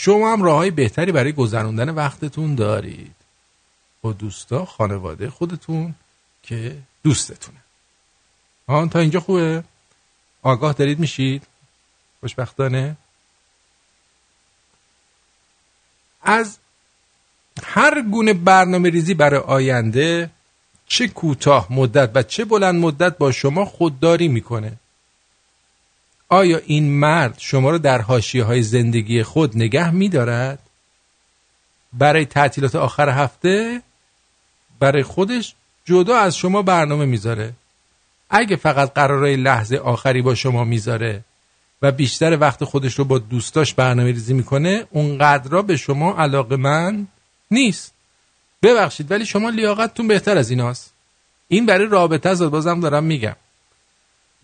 شما هم راه بهتری برای گذراندن وقتتون دارید. با دوستا خانواده خودتون که دوستتونه. آن تا اینجا خوبه؟ آگاه دارید میشید؟ خوشبختانه؟ از هر گونه برنامه ریزی برای آینده چه کوتاه مدت و چه بلند مدت با شما خودداری می‌کنه؟ آیا این مرد شما رو در حاشیه های زندگی خود نگه میدارد؟ برای تعطیلات آخر هفته برای خودش جدا از شما برنامه می‌ذاره. اگه فقط قرارای لحظه آخری با شما می‌ذاره و بیشتر وقت خودش رو با دوستاش برنامه ریزی می‌کنه اونقدر به شما علاقه من نیست. ببخشید ولی شما لیاقتتون بهتر از ایناست. این برای رابطه از بازم دارم میگم.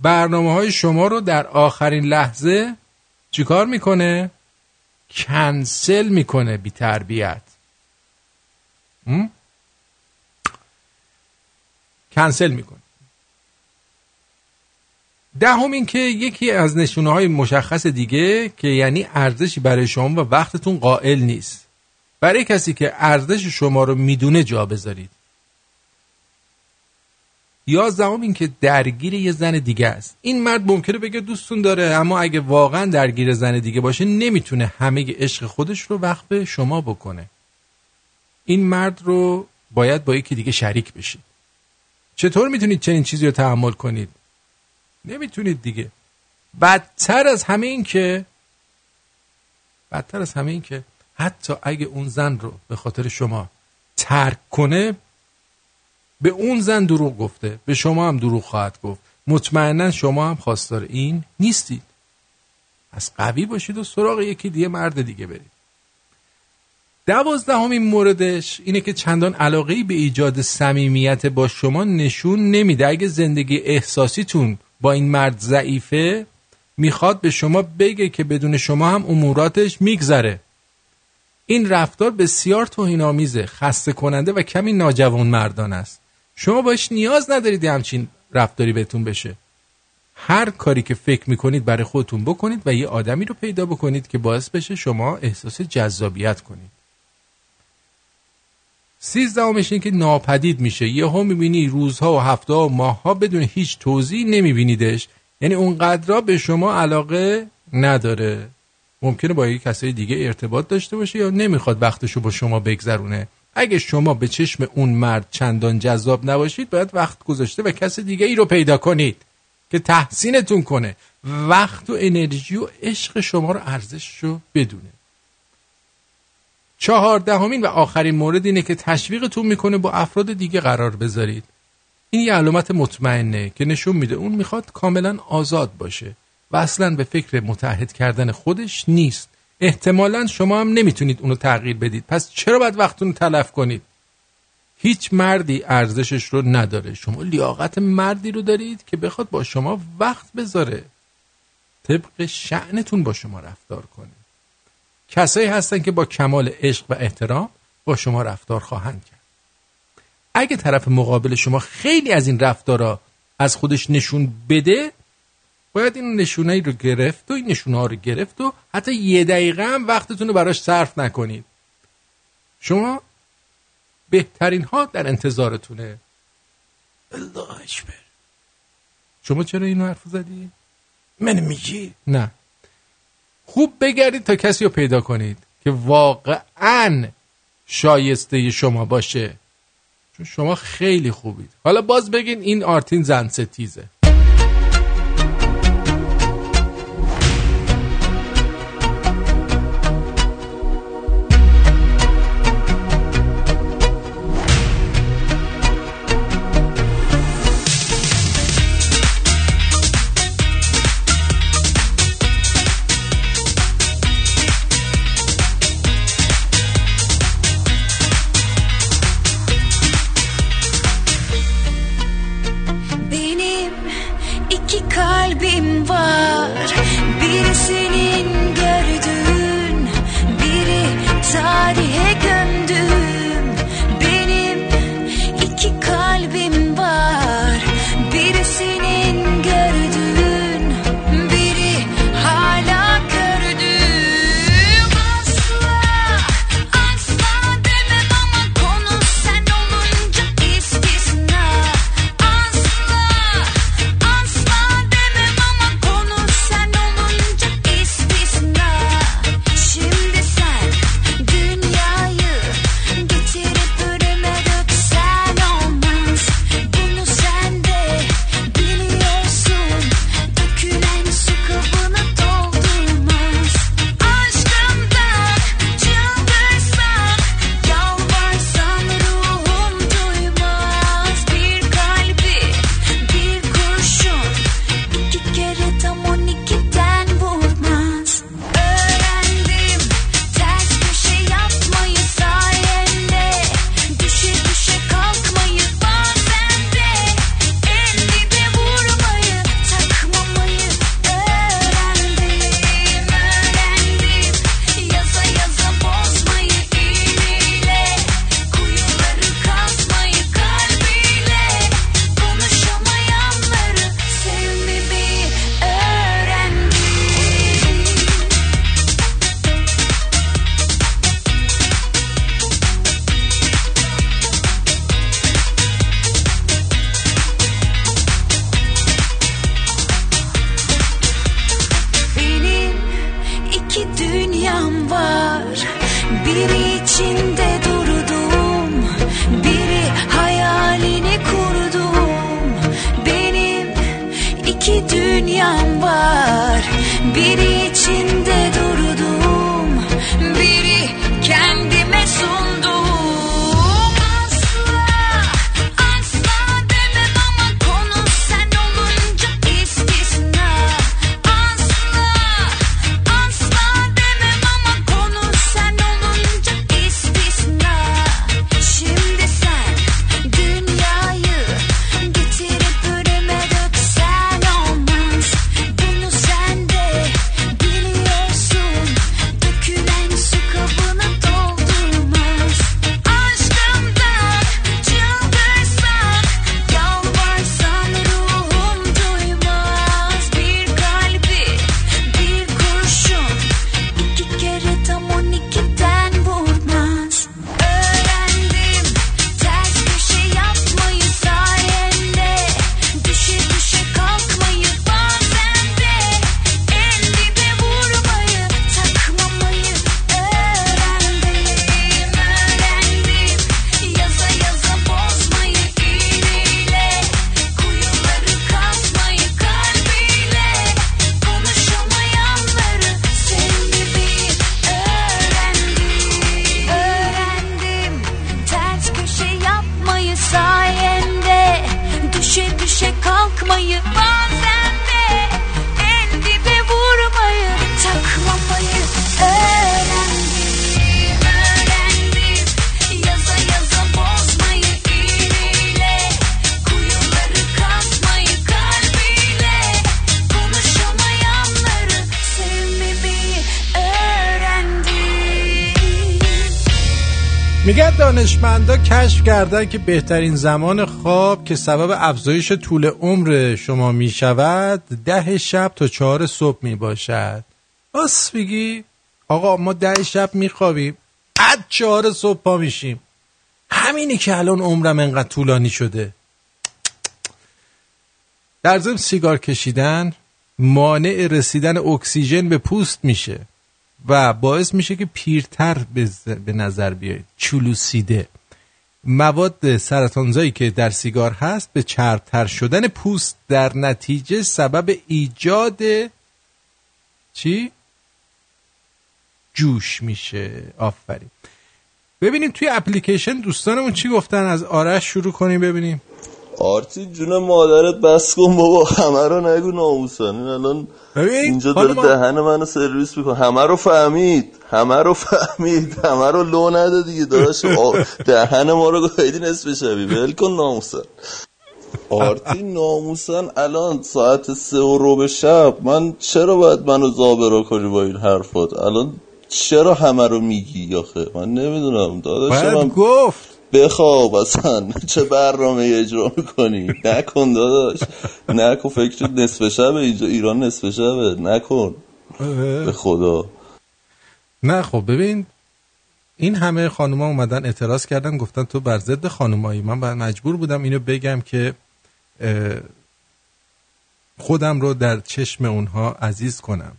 برنامه های شما رو در آخرین لحظه چیکار می‌کنه؟ کنسل می‌کنه بی تربیت. کنسل می‌کنه. دهم این که یکی از نشونه های مشخص دیگه که یعنی ارزشی برای شما و وقتتون قائل نیست. برای کسی که ارزش شما رو می‌دونه جا بذارید. یازدهم این که درگیر یه زن دیگه است. این مرد ممکنه بگه دوستون داره اما اگه واقعا درگیر زن دیگه باشه نمی‌تونه همه عشق خودش رو وقت به شما بکنه. این مرد رو باید با یکی دیگه شریک بشید. چطور می‌تونید چنین چیزی رو تحمل کنید؟ نمی‌تونید دیگه. بدتر از همه این که بدتر از همه این که حتی اگه اون زن رو به خاطر شما ترک کنه به اون زن دروغ گفته. به شما هم دروغ خواهد گفت. مطمئنا شما هم خواستار این نیستید. از قوی باشید و سراغ یکی دیگه مرد دیگه برید. دوازدهمین موردش اینه که چندان علاقه به ایجاد صمیمیت با شما نشون نمیده. اگه زندگی احساسیتون با این مرد ضعیفه می‌خواد به شما بگه که بدون شما هم اموراتش میگذره. این رفتار بسیار توهینآمیزه خسته کننده و کمی ناجوان مردان است. شما باش نیاز ندارید همچین رفتاری بهتون بشه. هر کاری که فکر می‌کنید برای خودتون بکنید و یه آدمی رو پیدا بکنید که باعث بشه شما احساس جذابیت کنید. سیزدهمش این که ناپدید میشه. یهو می‌بینی روزها و هفته و ماهها بدون هیچ توضیح نمیبینیدش. یعنی اونقدر به شما علاقه نداره. ممکنه با یک کسای دیگه ارتباط داشته باشه یا نمی‌خواد وقتشو با شما بگذرونه. اگه شما به چشم اون مرد چندان جذاب نباشید باید وقت گذاشته و کس دیگه ای رو پیدا کنید که تحسینتون کنه. وقت و انرژی و عشق شما رو ارزش رو بدونه. چهاردهمین و آخرین مورد اینه که تشویقتون می‌کنه با افراد دیگه قرار بذارید. این یه علامت مطمئنه که نشون میده اون می‌خواد کاملا آزاد باشه و اصلا به فکر متحد کردن خودش نیست. احتمالا شما هم نمی‌تونید اونو تغییر بدید. پس چرا باید وقتتون تلف کنید؟ هیچ مردی ارزشش رو نداره. شما لیاقت مردی رو دارید که بخواد با شما وقت بذاره. طبق شعنتون با شما رفتار کنه. کسایی هستن که با کمال عشق و احترام با شما رفتار خواهند کرد. اگه طرف مقابل شما خیلی از این رفتارا از خودش نشون بده باید این نشونه رو گرفت و این نشونه ها رو گرفت و حتی یه دقیقه هم وقتتون رو براش صرف نکنید. شما بهترین ها در انتظارتونه. الله اکبر. شما چرا اینو حرف زدی؟ من میگی؟ نه. خوب بگردید تا کسی رو پیدا کنید که واقعا شایسته شما باشه. چون شما خیلی خوبید. حالا باز بگین این آرتین زن ستیزه. کردن که بهترین زمان خواب که سبب افزایش طول عمر شما می شود ده شب تا چهار صبح می باشد بس بگی آقا ما ده شب می خوابیم بعد چهار صبح پا میشیم. همینی که الان عمرم انقدر طولانی شده. در ضمن سیگار کشیدن مانع رسیدن اکسیژن به پوست میشه و باعث میشه که پیرتر به نظر بیاید. چلوسیده. مواد سرطانزایی که در سیگار هست به چربتر شدن پوست در نتیجه سبب ایجاد چی؟ جوش میشه. آفرین. ببینیم توی اپلیکیشن دوستانمون چی گفتن؟ از آرش شروع کنیم ببینیم. آرتی جون مادرت بس کن بابا. همه رو نگو ناموسن. این الان اینجا داره دهن منو سرویس می‌کنه. همه رو فهمید. همه رو فهمید. همه رو لو نده دیگه. داداش دهن ما رو گاهیدی نصف شبی. ول کن ناموسن. آرتی ناموسن الان ساعت سه و ربع شب. من چرا باید منو زابرا کنی با این حرفات؟ الان چرا همه رو میگی آخه؟ من نمی‌دونم. داداش من گفت. بخواب اصلا چه برنامه اجرا می‌کنی؟ نکن داداش نکن فکر نصف شبه اینجا ایران نصف شبه نکن. به خدا. نه خب ببین این همه خانوما اومدن اعتراض کردن گفتن تو بر ضد خانومایی. من باید مجبور بودم اینو بگم که خودم رو در چشم اونها عزیز کنم.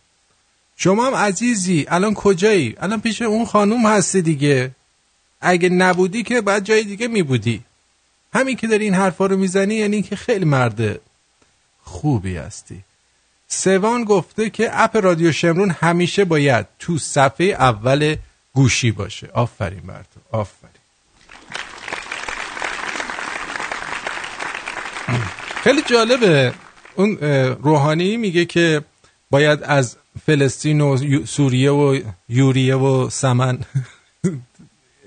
شما هم عزیزی الان کجایی؟ الان پیش اون خانوم هستی دیگه. اگه نبودی که بعد جای دیگه می بودی همین که داری این حرفا رو می‌زنی یعنی که خیلی مرد خوبی هستی. سوان گفته که اپ رادیو شمرون همیشه باید تو صفحه اول گوشی باشه. آفرین تو آفرین. خیلی جالبه. اون روحانی میگه که باید از فلسطین و سوریه و یوریه و سمن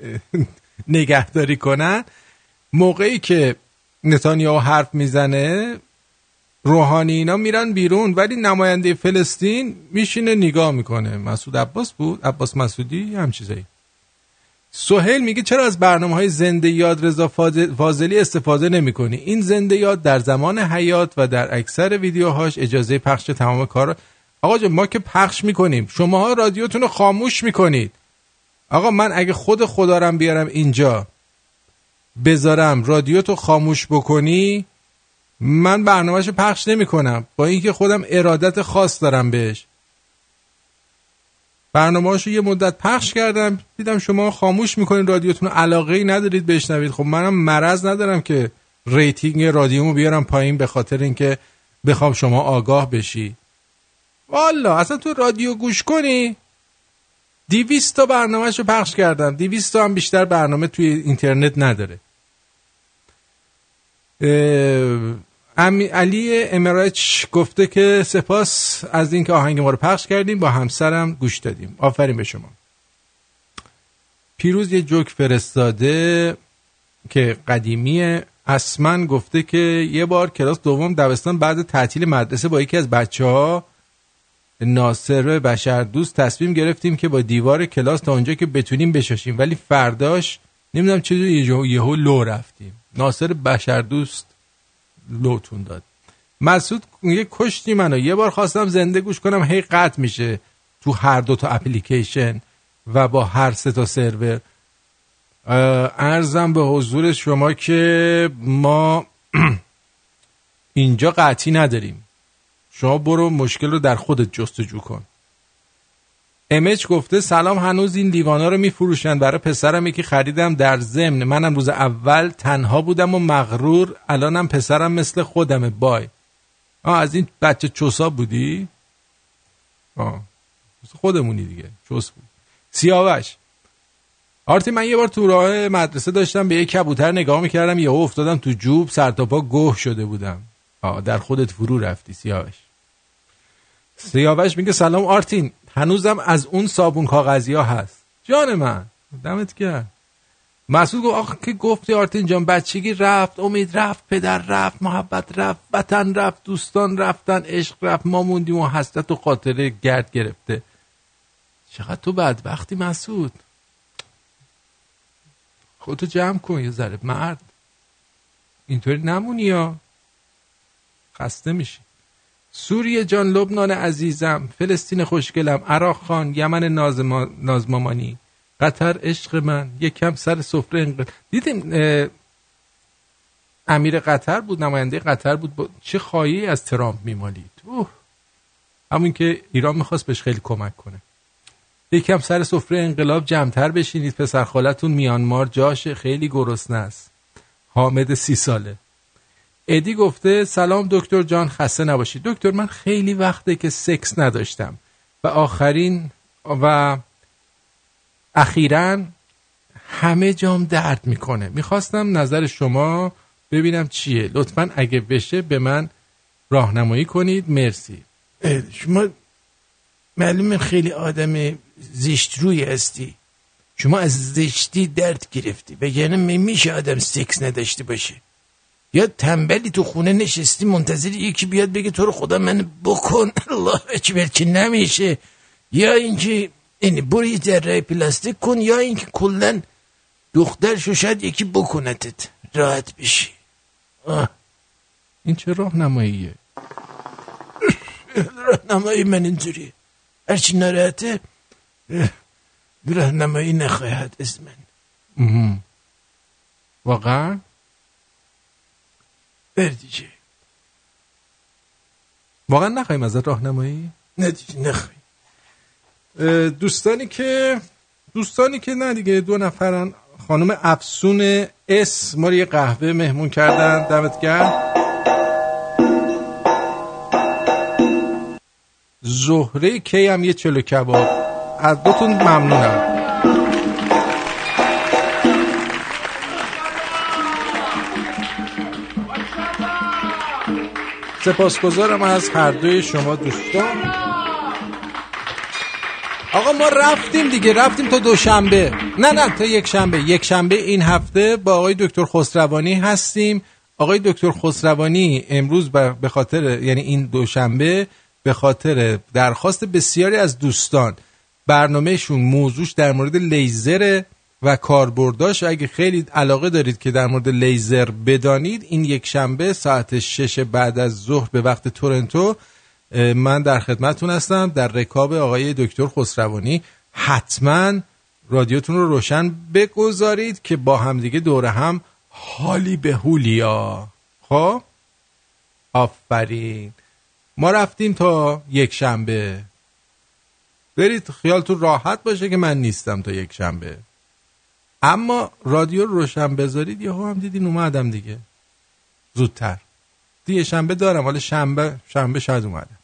نگهداری کنن. موقعی که نتانیاهو حرف می‌زنه روحانی اینا میرن بیرون ولی نماینده فلسطین میشینه نگاه می‌کنه. مسعود عباس بود؟ عباس مسعودی؟ هم چیزایی. سهیل میگه چرا از برنامه های زنده یاد رضا فاضل- فاضلی استفاده نمی کنی این زنده یاد در زمان حیات و در اکثر ویدیوهاش اجازه پخش تمام کار آقا ما که پخش می‌کنیم. شماها رادیوتون رو خاموش می‌کنید. آقا من اگه خود خدارم بیارم اینجا بذارم رادیو تو خاموش بکنی من برنامهش پخش نمی کنم با اینکه خودم ارادت خاص دارم بهش. برنامه‌هاشو یه مدت پخش کردم دیدم شما خاموش می‌کنین رادیوتون علاقه ای ندارید بشنوید. خب منم مرض ندارم که rating رادیومو بیارم پایین به خاطر اینکه بخوام شما آگاه بشی. والا اصلا تو رادیو گوش کنی؟ دیویست تا برنامهش رو پخش کردم دیویست تا هم بیشتر برنامه توی اینترنت نداره. علی امراچ گفته که سپاس از اینکه آهنگ ما رو پخش کردیم. با همسرم گوش دادیم. آفرین به شما. پیروز یه جوک فرستاده که قدیمی اسمن گفته که یه بار کلاس دوم دبستان بعد تعطیل مدرسه با یکی از بچه ها ناصر بشر دوست تصمیم گرفتیم که با دیوار کلاس تا اونجا که بتونیم بشاشیم. ولی فرداش نمی‌دونم یه جو- یهو لو رفتیم. ناصر بشر دوست لوتون داد. مسعود میگه کشتی منو. یه بار خواستم زنده گوش کنم. هی قطع میشه تو هر دو تا اپلیکیشن و با هر سه تا سرور. ارزم به حضور شما که ما اینجا قطعی نداریم. شما برو مشکل رو در خودت جستجو کن. امچ گفته سلام هنوز این لیوانا رو میفروشن. برای پسرم یکی خریدم در ضمن. منم روز اول تنها بودم و مغرور. الانم پسرم مثل خودمه. بای. آه از این بچه چوسا بودی؟ آه خودمونی دیگه. چوس بود. سیاوش. آرتی من یه بار تو راه مدرسه داشتم به یک کبوتر نگاه می‌کردم. یهو افتادم تو جوب سر تا پا گوه شده بودم. آه در خودت فرو رفتی سیاوش. سیاوش میگه سلام آرتین. هنوزم از اون صابون کاغذی ها هست. جان من دمت گرم. مسعود گفت آخه که گفتی آرتین جان؟ بچگی رفت امید رفت پدر رفت محبت رفت وطن رفت دوستان رفتن عشق رفت ما موندیم و حسرت و خاطره گرد گرفته. چقدر تو بدبختی مسعود. خودتو جمع کن یه ذره مرد. اینطوری نمونی یا؟ خسته میشی. سوریه جان لبنان عزیزم فلسطین خوشگلم عراق خان یمن نازما... نازمامانی قطر عشق من یک کم سر سفره انقل... دیدیم امیر قطر بود نماینده قطر بود با... چه خواهی از ترامپ میمالید؟ اوه. همون که ایران می‌خواست بهش خیلی کمک کنه. یکم سر سفره انقلاب جمعتر بشینید پسر خالتون میانمار جاشه خیلی گرسنه است. حامد سی ساله. ادی گفته سلام دکتر جان خسته نباشید. دکتر من خیلی وقته که سکس نداشتم. و آخرین و اخیرا همه جام درد می‌کنه. می‌خواستم نظر شما ببینم چیه. لطفا اگه بشه به من راهنمایی کنید. مرسی. شما معلومه خیلی آدم زشت روی هستی. شما از زشتی درد گرفتی. و یعنی میشه آدم سکس نداشته باشه. یا تنبلی تو خونه نشستی منتظر یکی بیاد بگه تو رو خدا من بکن. الله اکبر که نمیشه؟ یا اینکه این برو یه پلاستیک کن یا اینکه کلا دختر شو شاید یکی بکنتت. راحت بشی. آه. این چه راهنماییه؟ راهنمایی من اینجوری هرچی ناراحته راهنمایی نخواهد از من. مهم. واقعا بردیجه. واقعا نخواهیم ازت راهنمایی؟ نه دیگه نخواهیم. اه، دوستانی که دوستانی که نه دیگه دو نفرن. خانم افسون اس ما یه قهوه مهمون کردن. دمت گرم. زهره کی هم یه چلو کباب. از دوتون ممنونم. سپاسگزارم از هر دوی شما دوستان. آقا ما رفتیم دیگه رفتیم تا دوشنبه. نه نه تا یک شنبه. یک شنبه این هفته با آقای دکتر خسروانی هستیم. آقای دکتر خسروانی امروز به خاطر یعنی این دوشنبه به خاطر درخواست بسیاری از دوستان برنامهشون موضوعش در مورد لیزر و کاربرداش. اگه خیلی علاقه دارید که در مورد لیزر بدانید این یک شنبه ساعت شش بعد از ظهر به وقت تورنتو من در خدمتتون هستم. در رکاب آقای دکتر خسروانی. حتما رادیوتون رو روشن بگذارید که با همدیگه دور هم حالی به هولیا خب؟ آفرین. ما رفتیم تا یک شنبه. برید خیالتون راحت باشه که من نیستم تا یک شنبه. اما رادیو رو روشن بذارید یه هم دیدین اومدم دیگه. زودتر. دیگه شنبه دارم حالا شنبه شنبه شاید اومدم